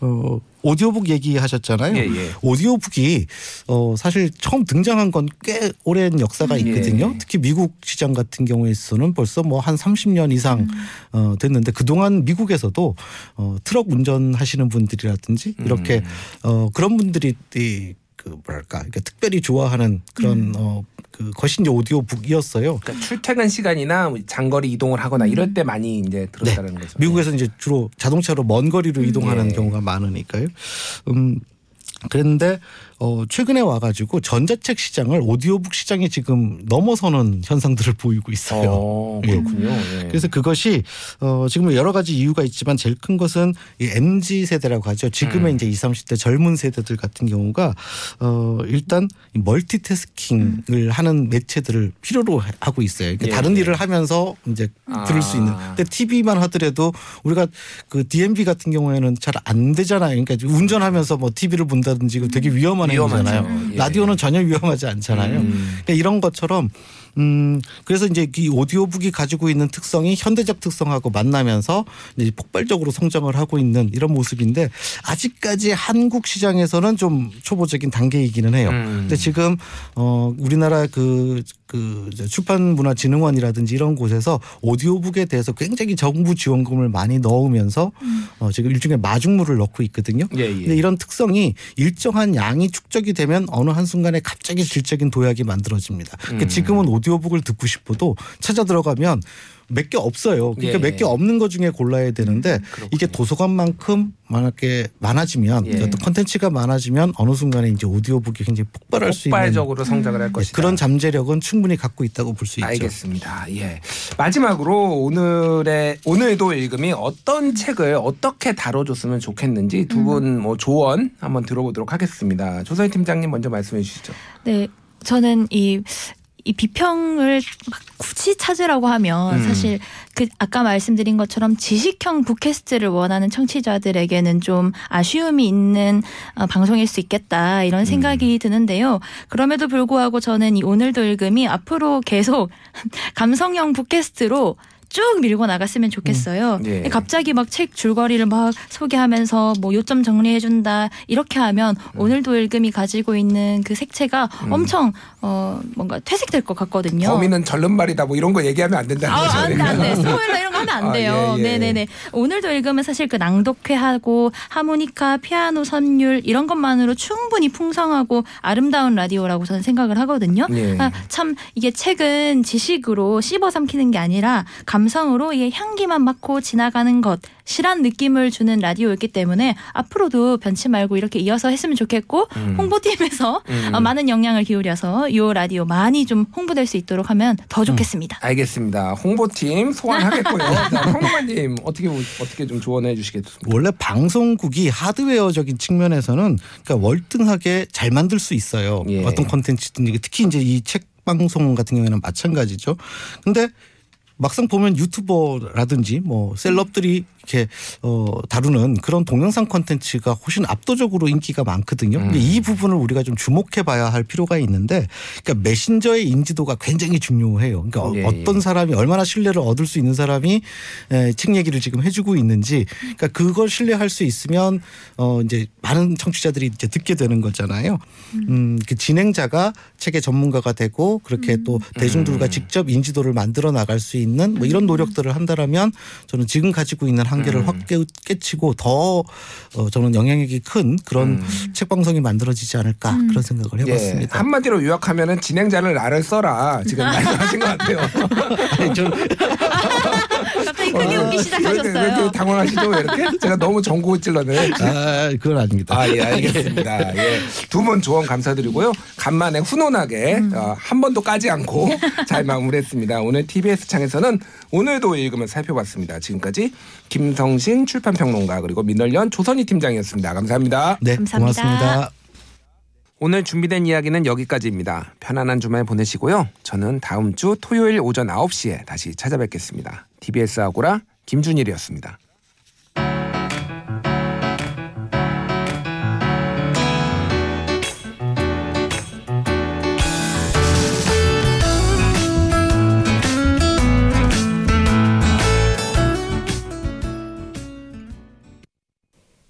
G: 어, 오디오북 얘기하셨잖아요.
B: 예, 예.
G: 오디오북이 어, 사실 처음 등장한 건 꽤 오랜 역사가 있거든요.
B: 예.
G: 특히 미국 시장 같은 경우에 있어서는 벌써 뭐 한 30년 이상 어, 됐는데 그동안 미국에서도 어, 트럭 운전하시는 분들이라든지 이렇게 어, 그런 분들이 이, 그 뭐랄까 그러니까 특별히 좋아하는 그런 어, 그 것이 이제 오디오북이었어요.
B: 그러니까 출퇴근 시간이나 뭐 장거리 이동을 하거나 이럴 때 많이 이제 들었다는 거죠.
G: 미국에서 이제 주로 자동차로 먼 거리로 이동하는
B: 예.
G: 경우가 많으니까요. 음. 그런데 어 최근에 와가지고 전자책 시장을 오디오북 시장이 지금 넘어서는 현상들을 보이고 있어요.
B: 어,
G: 예.
B: 그렇군요. 예.
G: 그래서 그것이 어 지금 여러 가지 이유가 있지만 제일 큰 것은 이 MZ 세대라고 하죠. 지금의
B: 음.
G: 이제 20, 30대 젊은 세대들 같은 경우가 어 일단 이 멀티태스킹을 하는 매체들을 필요로 하고 있어요. 그러니까
B: 예,
G: 다른
B: 예.
G: 일을 하면서 이제
B: 아.
G: 들을 수 있는. 근데 TV만 하더라도 우리가 그 DMB 같은 경우에는 잘 안 되잖아요. 그러니까 운전하면서 뭐 TV를 본다든지 되게 위험한
B: 위험하죠.
G: 행위잖아요.
B: 예.
G: 라디오는 전혀 위험하지 않잖아요.
B: 음.
G: 그러니까 이런 것처럼 음 그래서 이제 이 오디오북이 가지고 있는 특성이 현대적 특성하고 만나면서 이제 폭발적으로 성장을 하고 있는 이런 모습인데 아직까지 한국 시장에서는 좀 초보적인 단계이기는 해요.
B: 음.
G: 근데 지금 어 우리나라 그 그 출판문화진흥원이라든지 이런 곳에서 오디오북에 대해서 굉장히 정부 지원금을 많이 넣으면서 어 지금 일종의 마중물을 넣고 있거든요.
B: 예, 예.
G: 근데 이런 특성이 일정한 양이 축적이 되면 어느 한 순간에 갑자기 질적인 도약이 만들어집니다. 그러니까
B: 음.
G: 지금은 오디오 북을 듣고 싶어도 찾아 들어가면 몇 개 없어요. 그러니까
B: 예,
G: 몇개
B: 예.
G: 없는 것 중에 골라야 되는데
B: 그렇군요.
G: 이게 도서관만큼 만약에 많아지면
B: 예.
G: 어떤 콘텐츠가 많아지면 어느 순간에 이제 오디오북이 굉장히 폭발할 수 있는
B: 폭발적으로 성장을 할
G: 네,
B: 것이다.
G: 그런 잠재력은 충분히 갖고 있다고 볼 수 있죠.
B: 알겠습니다. 예. 마지막으로 오늘의 오늘도 읽음이 어떤 책을 어떻게 다뤄줬으면 좋겠는지 두 분뭐 조언 한번 들어보도록 하겠습니다. 조선 팀장님 먼저 말씀해 주시죠.
F: 네, 저는 이, 이 비평을 막 굳이 찾으라고 하면
B: 음.
F: 사실 그 아까 말씀드린 것처럼 지식형 팟캐스트를 원하는 청취자들에게는 좀 아쉬움이 있는 어, 방송일 수 있겠다
B: 음.
F: 이런 생각이 드는데요. 그럼에도 불구하고 저는 이 오늘도 읽음이 앞으로 계속 감성형 팟캐스트로 쭉 밀고 나갔으면 좋겠어요.
B: 음. 예.
F: 갑자기 막 책 줄거리를 막 소개하면서 뭐 요점 정리해준다 이렇게 하면
B: 음.
F: 오늘도 읽음이 가지고 있는 그 색채가 엄청 어 뭔가 퇴색될 것 같거든요.
B: 범인은 절름발이다 뭐 이런 거 얘기하면 안 된다는
F: 아,
B: 거죠.
F: 안 돼, 안 돼. 스포일러 이런 거 하면 안
B: 아,
F: 돼요.
B: 예, 예.
F: 네네네. 오늘도 읽으면 사실 그 낭독회하고 하모니카, 피아노 선율 이런 것만으로 충분히 풍성하고 아름다운 라디오라고 저는 생각을 하거든요.
B: 예.
F: 아, 참 이게 책은 지식으로 씹어 삼키는 게 아니라 감 성으로 이게 향기만 맡고 지나가는 것 실한 느낌을 주는 라디오였기 때문에 앞으로도 변치 말고 이렇게 이어서 했으면 좋겠고
B: 음.
F: 홍보팀에서
B: 음.
F: 어, 많은 역량을 기울여서 이 라디오 많이 좀 홍보될 수 있도록 하면 더 좋겠습니다.
B: 알겠습니다. 홍보팀 소환하겠고요. 자, 평론가님 어떻게 어떻게 좀 조언해 주시겠습니까?
G: 원래 방송국이 하드웨어적인 측면에서는 그러니까 월등하게 잘 만들 수 있어요.
B: 예.
G: 어떤 콘텐츠든 특히 이제 이 책 방송 같은 경우에는 마찬가지죠. 근데 막상 보면 유튜버라든지 뭐 셀럽들이 이렇게 어 다루는 그런 동영상 콘텐츠가 훨씬 압도적으로 인기가 많거든요. 근데 이 부분을 우리가 좀 주목해 봐야 할 필요가 있는데 그러니까 메신저의 인지도가 굉장히 중요해요. 그러니까
B: 예,
G: 어떤 사람이 얼마나 신뢰를 얻을 수 있는 사람이 에, 책 얘기를 지금 해 주고 있는지 그러니까 그걸 신뢰할 수 있으면 어 이제 많은 청취자들이 이제 듣게 되는 거잖아요. 음, 그 진행자가 책의 전문가가 되고 그렇게 또 대중들과 직접 인지도를 만들어 나갈 수 있는 뭐 이런 노력들을 한다라면 저는 지금 가지고 있는 한계를
B: 음.
G: 확 깨- 깨치고 더 어, 저는 영향력이 큰 그런 책 방송이 만들어지지 않을까
F: 음.
G: 그런 생각을 해봤습니다.
B: 예, 한마디로 요약하면은 진행자를 나를 써라 지금 말씀하신 것 같아요.
G: 아니, 저는
F: 갑자기 크게 웃기
B: 어, 왜 이렇게- 왜
F: 시작하셨어요.
B: 이렇게 당황하시죠? 왜 이렇게? 제가 너무 정곡을 찔러네.
G: 아 그건 아닙니다.
B: 아, 예, 알겠습니다. 예. 두분 조언 감사드리고요. 간만에 훈훈하게 어, 한 번도 까지 않고 잘 마무리했습니다. 오늘 TBS 창에 서는 오늘도 읽으면 살펴봤습니다. 지금까지 김성신 출판평론가 그리고 민널련 조선희 팀장이었습니다. 감사합니다.
G: 네,
F: 감사합니다.
G: 고맙습니다.
B: 오늘 준비된 이야기는 여기까지입니다. 편안한 주말 보내시고요. 저는 다음 주 토요일 오전 9시에 다시 찾아뵙겠습니다. TBS 아고라 김준일이었습니다.